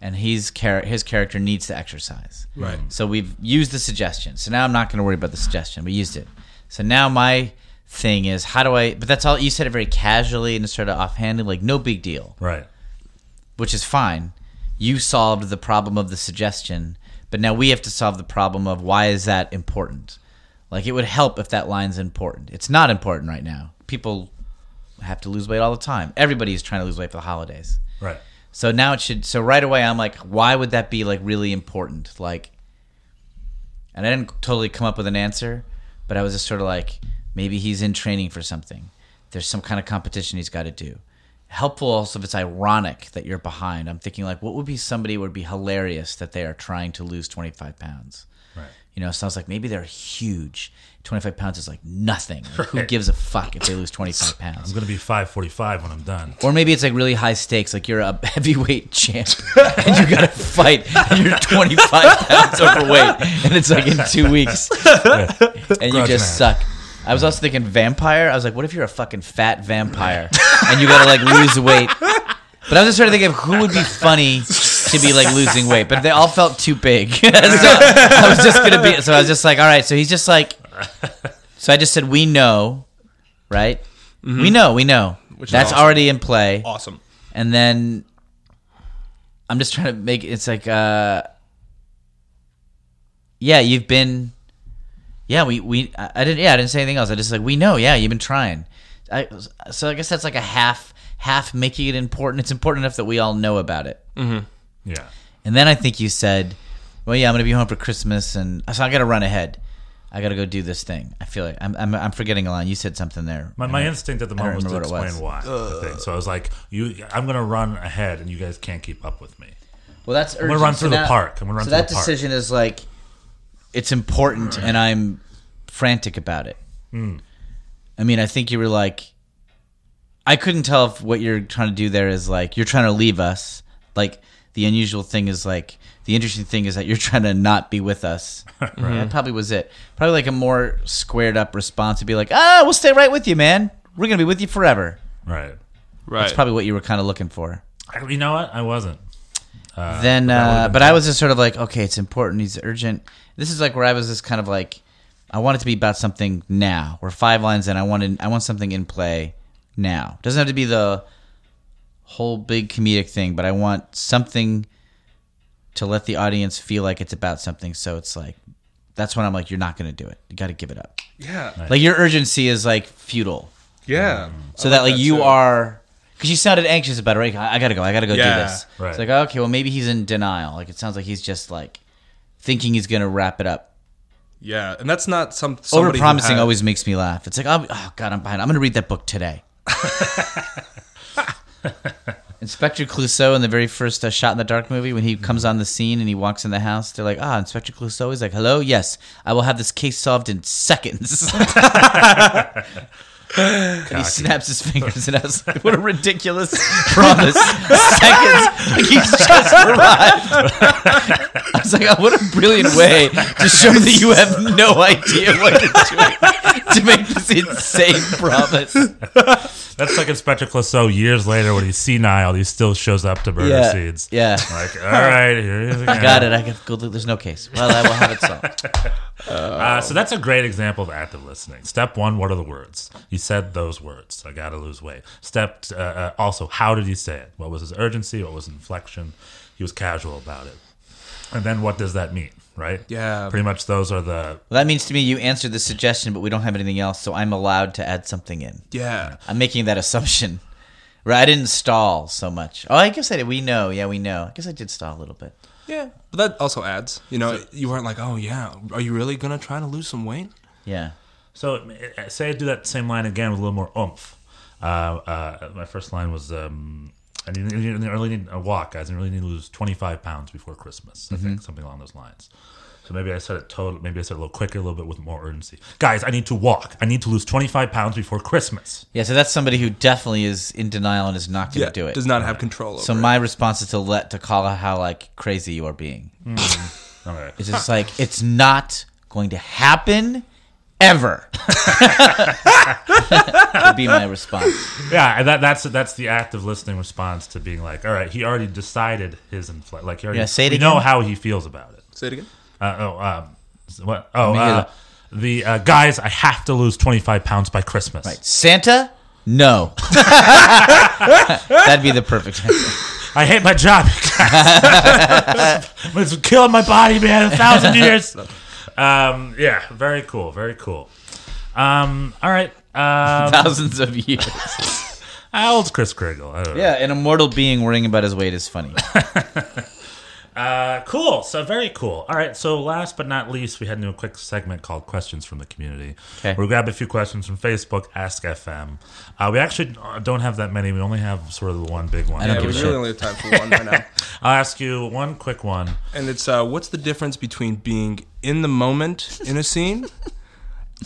and he's char- his character needs to exercise. Right. Mm. So we've used the suggestion. So now I'm not going to worry about the suggestion. We used it. So now my thing is, how do I? But that's all. You said it very casually and sort of offhanded, like no big deal, Right. Which is fine. You solved the problem of the suggestion, but now we have to solve the problem of why is that important? Like it would help if that line's important. It's not important right now. People have to lose weight all the time. Everybody is trying to lose weight for the holidays. Right. So now it should. So right away, I'm like, why would that be like really important? Like, and I didn't totally come up with an answer, but I was just sort of like, maybe he's in training for something. There's some kind of competition he's got to do. Helpful also if it's ironic that you're behind. I'm thinking like, what would be somebody would be hilarious that they are trying to lose 25 pounds. Right. You know, sounds like, maybe they're huge. 25 pounds is like nothing. Like, Who gives a fuck if they lose 25 pounds? I'm going to be 545 when I'm done. Or maybe it's like really high stakes, like you're a heavyweight champ and you gotta fight and you're 25 pounds overweight and it's like in two weeks and you just suck. I was also thinking vampire. I was like, what if you're a fucking fat vampire and you gotta like lose weight? But I was just trying to think of who would be funny to be like losing weight, but they all felt too big. so I was just gonna be. So I was just like, all right. So he's just like. So I just said, we know, right? We know, we know. Which That's awesome. already in play Awesome. and then I'm just trying to make it's like uh yeah you've been yeah we we I I didn't yeah I didn't say anything else I just like we know yeah you've been trying I so I guess that's like a half half making it important it's important enough that we all know about it mm-hmm. Yeah. and then I think you said well yeah I'm gonna be home for Christmas and so I gotta run ahead I gotta go do this thing I feel like I'm I'm, I'm forgetting a line you said something there My, my instinct at the moment was to what explain was. why. I think. So I was like, "You, I'm going to run ahead, and you guys can't keep up with me." Well, that's gonna urgent. run So through the now- park. I'm gonna run so through that the park. decision is like, it's important, and I'm frantic about it. Hmm. I mean, I think you were like, I couldn't tell if what you're trying to do there is like you're trying to leave us. Like the unusual thing is like the interesting thing is that you're trying to not be with us. That probably was it. Probably like a more squared up response to be like, ah, we'll stay right with you, man. We're gonna be with you forever. Right. Right. That's probably what you were kind of looking for. I, you know what? I wasn't. Uh, then but uh, but I was just sort of like, okay, it's important, it's urgent. This is like where I was just kind of like, I want it to be about something now. We're five lines in. I wanted, I want something in play now. Doesn't have to be the whole big comedic thing, but I want something to let the audience feel like it's about something. So it's like, that's when I'm like, you're not going to do it. You got to give it up. yeah. Like your urgency is like futile. Yeah. So I that like that you too. are because you sounded anxious about it. Right? I, I gotta go. I gotta go Yeah, do this. right. It's like okay, well maybe he's in denial. Like it sounds like he's just like thinking he's gonna wrap it up. Yeah, and that's not some Over somebody who promising had- always makes me laugh. It's like oh, oh god, I'm behind. I'm gonna read that book today. Inspector Clouseau in the very first uh, Shot in the Dark movie, when he comes on the scene and he walks in the house, they're like, "Ah, Inspector Clouseau." He's like, "Hello, yes, I will have this case solved in seconds." and he snaps his fingers, and I was like, "What a ridiculous promise!" seconds, like he's just arrived. I was like, oh, what a brilliant way to show that you have no idea what you're doing to make this insane promise. That's like Inspector Clouseau years later when he's senile, he still shows up to murder Yeah, scenes. yeah. Like, all right, here he is again. Got it. I can go. There's no case. Well, I will have it solved. Uh, so that's a great example of active listening. Step one, what are the words? He said those words. I got to lose weight. Step uh, uh, also, how did he say it? What was his urgency? What was inflection? He was casual about it. And then what does that mean, right? Yeah. Pretty much those are the. Well, that means to me you answered the suggestion, but we don't have anything else, so I'm allowed to add something in. Yeah. I'm making that assumption. Right? I didn't stall so much. Oh, I guess I did. We know. Yeah, we know. I guess I did stall a little bit. Yeah. But that also adds. You know, you weren't like, oh, yeah, are you really going to try to lose some weight? Yeah. So uh, say I do that same line again with a little more oomph. Uh, uh, my first line was. Um, I need, I really need a walk, guys. I really need to lose 25 pounds before Christmas. I think something along those lines. So maybe I said it total. Maybe I said it a little quicker, a little bit with more urgency. Guys, I need to walk. I need to lose 25 pounds before Christmas. Yeah, so that's somebody who definitely is in denial and is not going to Yeah. do it. Does not have control over it. so it. my response is to let to call out how like crazy you are being. Mm. All right. It's just like it's not going to happen ever. Would be my response. Yeah, and that, that's that's the active listening response to being like, all right, he already decided his infl- like he already Yeah, say it we know again. how he feels about it. Say it again. Uh, oh, um, what? Oh, uh, the uh, guys, I have to lose 25 pounds by Christmas. Right. Santa? No. That'd be the perfect answer. I hate my job. it's killing my body, man. A thousand years. Um, yeah, very cool. Very cool. Um, all right. Um, Thousands of years. how old's Kris Kringle? I don't know. Yeah, an immortal being worrying about his weight is funny. Uh, cool. So very cool. All right. So last but not least, we had a new quick segment called "Questions from the Community." Okay. We grabbed a few questions from Facebook, Ask FM. Uh, we actually don't have that many. We only have sort of the one big one. I don't Yeah, give we really shit. only have time for one right now. I'll ask you one quick one. And it's uh, what's the difference between being in the moment in a scene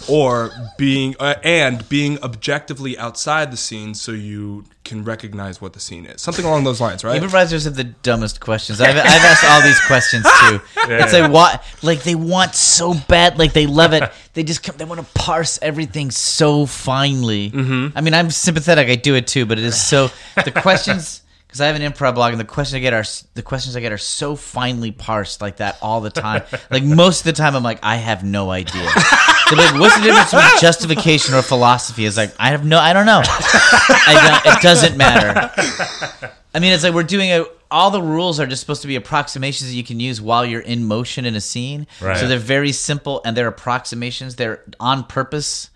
or being uh, and being objectively outside the scene so you can recognize what the scene is. Something along those lines, right? Improvisers have the dumbest questions. I've, I've asked all these questions too. it's like what, like they want so bad, like they love it. They just come, they want to parse everything so finely. Mm-hmm. I mean, I'm sympathetic. I do it too, but it is so the questions. Because I have an improv blog, and the questions I get are the questions I get are so finely parsed like that all the time. like most of the time, I'm like, I have no idea. Like, what's the difference between justification or philosophy? It's like I have no, I don't know. I don't, it doesn't matter. I mean, it's like we're doing a. All the rules are just supposed to be approximations that you can use while you're in motion in a scene. Right. So they're very simple and they're approximations. They're on purpose,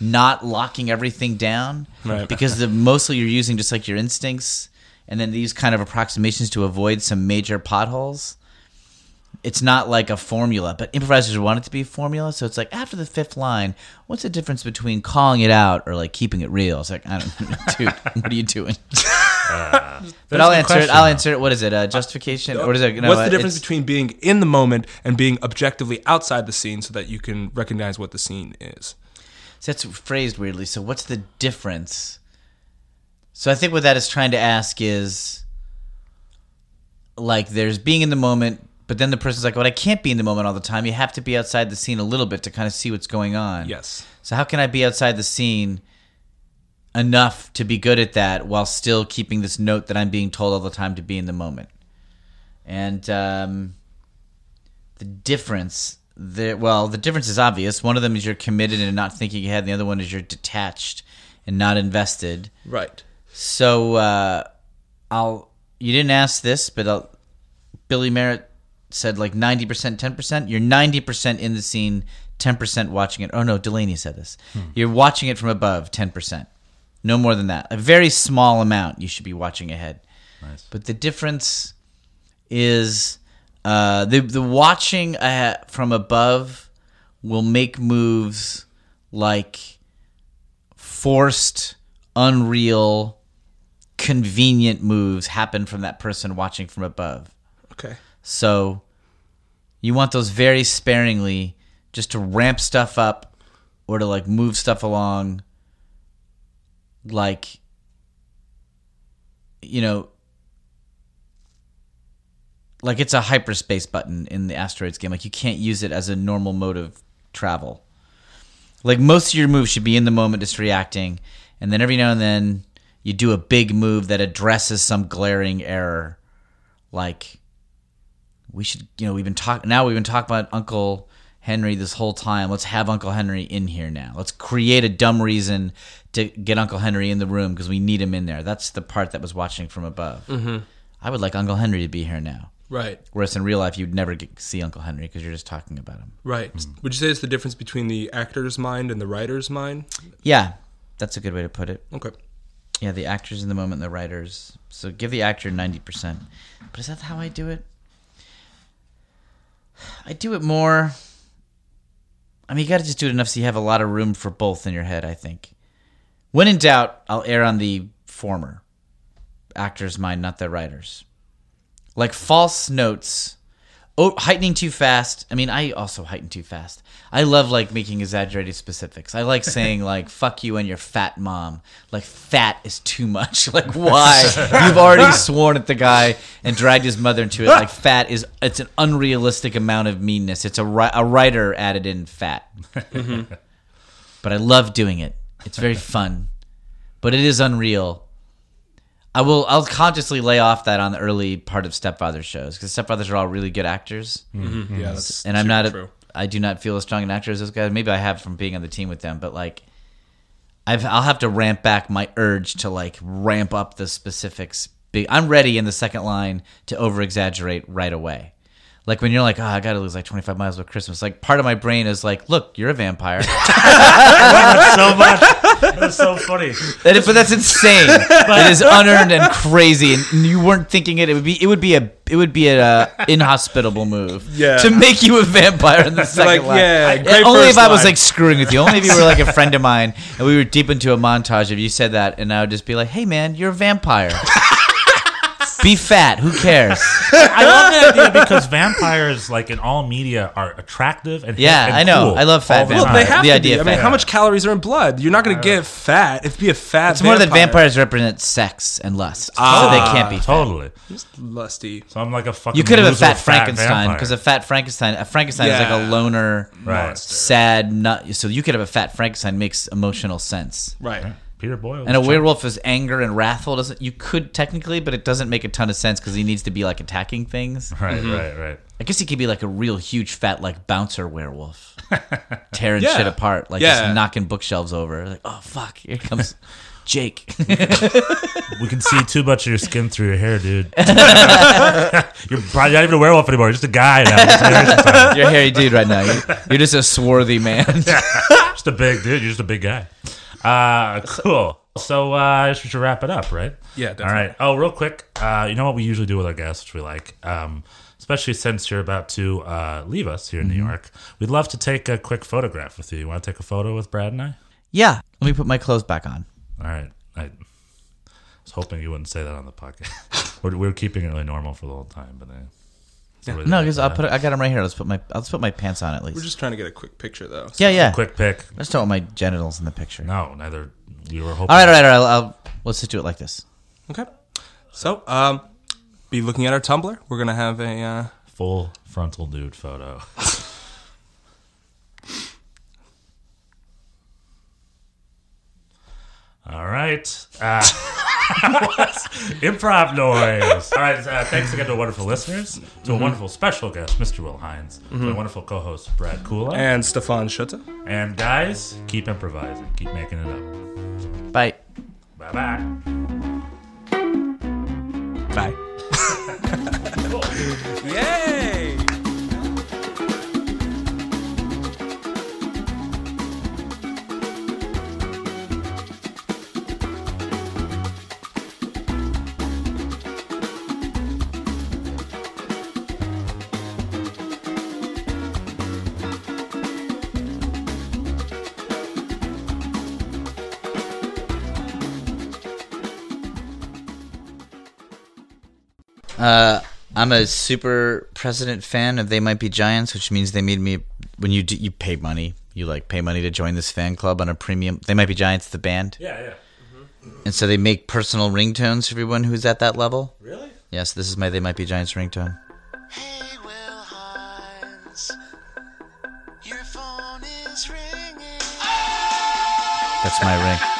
not locking everything down. Right. Because the mostly you're using just like your instincts, and then these kind of approximations to avoid some major potholes. It's not like a formula, but improvisers want it to be a formula. So it's like after the fifth line, what's the difference between calling it out or like keeping it real? It's like I don't, dude, what are you doing? But I'll the answer it. I'll though. answer it. What is it? Uh, justification? Or is it? No, What's the uh, difference between being in the moment and being objectively outside the scene so that you can recognize what the scene is? So that's phrased weirdly. So what's the difference? So I think what that is trying to ask is like there's being in the moment, but then the person's like, "Well, I can't be in the moment all the time. You have to be outside the scene a little bit to kind of see what's going on." Yes. So how can I be outside the scene enough to be good at that while still keeping this note that I'm being told all the time to be in the moment? And um, the difference, the well, the difference is obvious. One of them is you're committed and not thinking ahead. And the other one is you're detached and not invested. Right. So uh, I'll. You didn't ask this, but I'll, Billy Merritt said like ninety percent, ten percent. You're ninety percent in the scene, ten percent watching it. Oh no, Delaney said this. You're watching it from above, ten percent. No more than that. A very small amount. You should be watching ahead. Nice. But the difference is uh, the the watching uh, from above will make moves like forced, unreal, convenient moves happen from that person watching from above. Okay. So you want those very sparingly just to ramp stuff up or to like move stuff along like you know like it's a hyperspace button in the asteroids game. Like you can't use it as a normal mode of travel. Like most of your moves should be in the moment, just reacting, and then every now and then you do a big move that addresses some glaring error. Like we should, you know, we've been talking now. We've been talking about Uncle Henry this whole time. Let's have Uncle Henry in here now. Let's create a dumb reason to get Uncle Henry in the room because we need him in there. That's the part that was watching from above. Mm-hmm. I would like Uncle Henry to be here now. Right. Whereas in real life, you'd never get see Uncle Henry because you're just talking about him. Right. Would you say it's the difference between the actor's mind and the writer's mind? Yeah, that's a good way to put it. Okay. Yeah, the actors in the moment, the writers. So give the actor ninety percent. But is that how I do it? I do it more. I mean, you got to just do it enough so you have a lot of room for both in your head. I think. When in doubt, I'll err on the former. Actor's mind, not the writers. Like false notes. Oh, heightening too fast. I mean, I also heighten too fast. I love like making exaggerated specifics. I like saying like "fuck you" and your fat mom. Like fat is too much. Like why? You've already sworn at the guy and dragged his mother into it. Like fat is it's an unrealistic amount of meanness. It's a ri- a writer added in fat. Mm-hmm. but I love doing it. It's very fun. But it is unreal. I will. I'll consciously lay off that on the early part of Stepfather shows because Stepfathers are all really good actors, mm-hmm. Mm-hmm. Yeah, mm-hmm. that's and I'm not. A, true. I do not feel as strong an actor as those guys. Maybe I have from being on the team with them, but like, I've, I'll have to ramp back my urge to like ramp up the specifics. I'm ready in the second line to over exaggerate right away. Like when you're like, oh, I got to lose like 25 miles with Christmas. Like part of my brain is like, look, you're a vampire. so much. That's so funny. That is- but that's insane. it is unearned and crazy, and you weren't thinking it. It would be. It would be a. It would be a uh, inhospitable move. Yeah. To make you a vampire in the second Like, line. yeah, only if I was like screwing with you. Only if you were like a friend of mine, and we were deep into a montage If you said that, and I would just be like, "Hey, man, you're a vampire. Be fat. Who cares?" I love the idea because vampires, like in all media, are attractive and Yeah, and I know. cool I love fat all the Well, they have The to idea be. I mean, how much calories are in blood? You're not going to get fat. It'd be a fat. It's more that vampire. vampires represent sex and lust, Ah, so they can't be fat. Totally. lusty. So I'm like a fucking. You could have a loser fat Frankenstein because a fat Frankenstein, a Frankenstein is like a loner, Right. sad nut. So you could have a fat Frankenstein makes emotional sense, Right. Peter Boyle. and a werewolf is anger and wrathful. Doesn't you could technically, but it doesn't make a ton of sense because he needs to be like attacking things. Right, Mm-hmm. right, right. I guess he could be like a real huge fat like bouncer werewolf, tearing Yeah. shit apart, like Yeah. just knocking bookshelves over. Like oh fuck, here comes Jake. We can see too much of your skin through your hair, dude. you're probably not even a werewolf anymore. You're just a guy now. You're a hairy dude right now. You're, you're just a swarthy man. just a big dude. You're just a big guy. Uh, cool. So uh, I guess we should wrap it up, right? Yeah, All definitely. right. Oh, real quick. Uh, you know what we usually do with our guests, which we like, um, especially since you're about to uh, leave us here in Mm-hmm. New York. We'd love to take a quick photograph with you. You want to take a photo with Brad and I? yeah, let me put my clothes back on. All right. I was hoping you wouldn't say that on the podcast. we're, we're keeping it really normal for the whole time, but. Uh, it's really No, like because I'll put it, I got them right here. Let's put my let's put my pants on at least. We're just trying to get a quick picture, though. yeah, yeah. quick pick. I just don't want my genitals in the picture. No, neither. We were hoping. All right, all right, all right. I'll, I'll, let's just do it like this. Okay. So, um, be looking at our Tumblr. We're gonna have a. Uh, Full frontal nude photo. All right. Uh, improv noise. All right. Uh, thanks again to wonderful listeners, to a wonderful special guest, Mr. Will Hines, to my wonderful co-host Brad Kula, and Stefan Schutte. and guys, keep improvising, keep making it up. Bye. Bye bye. Bye. Yay! Uh, I'm a super president fan of They Might Be Giants, which means they made me when you do, you pay money, you like pay money to join this fan club on a premium. They Might Be Giants, the band, Yeah, yeah. Mm-hmm. and so they make personal ringtones for everyone who's at that level. Really? Yes, this is my They Might Be Giants ringtone. Hey, Will Hines. Your phone is ringing. That's my ring.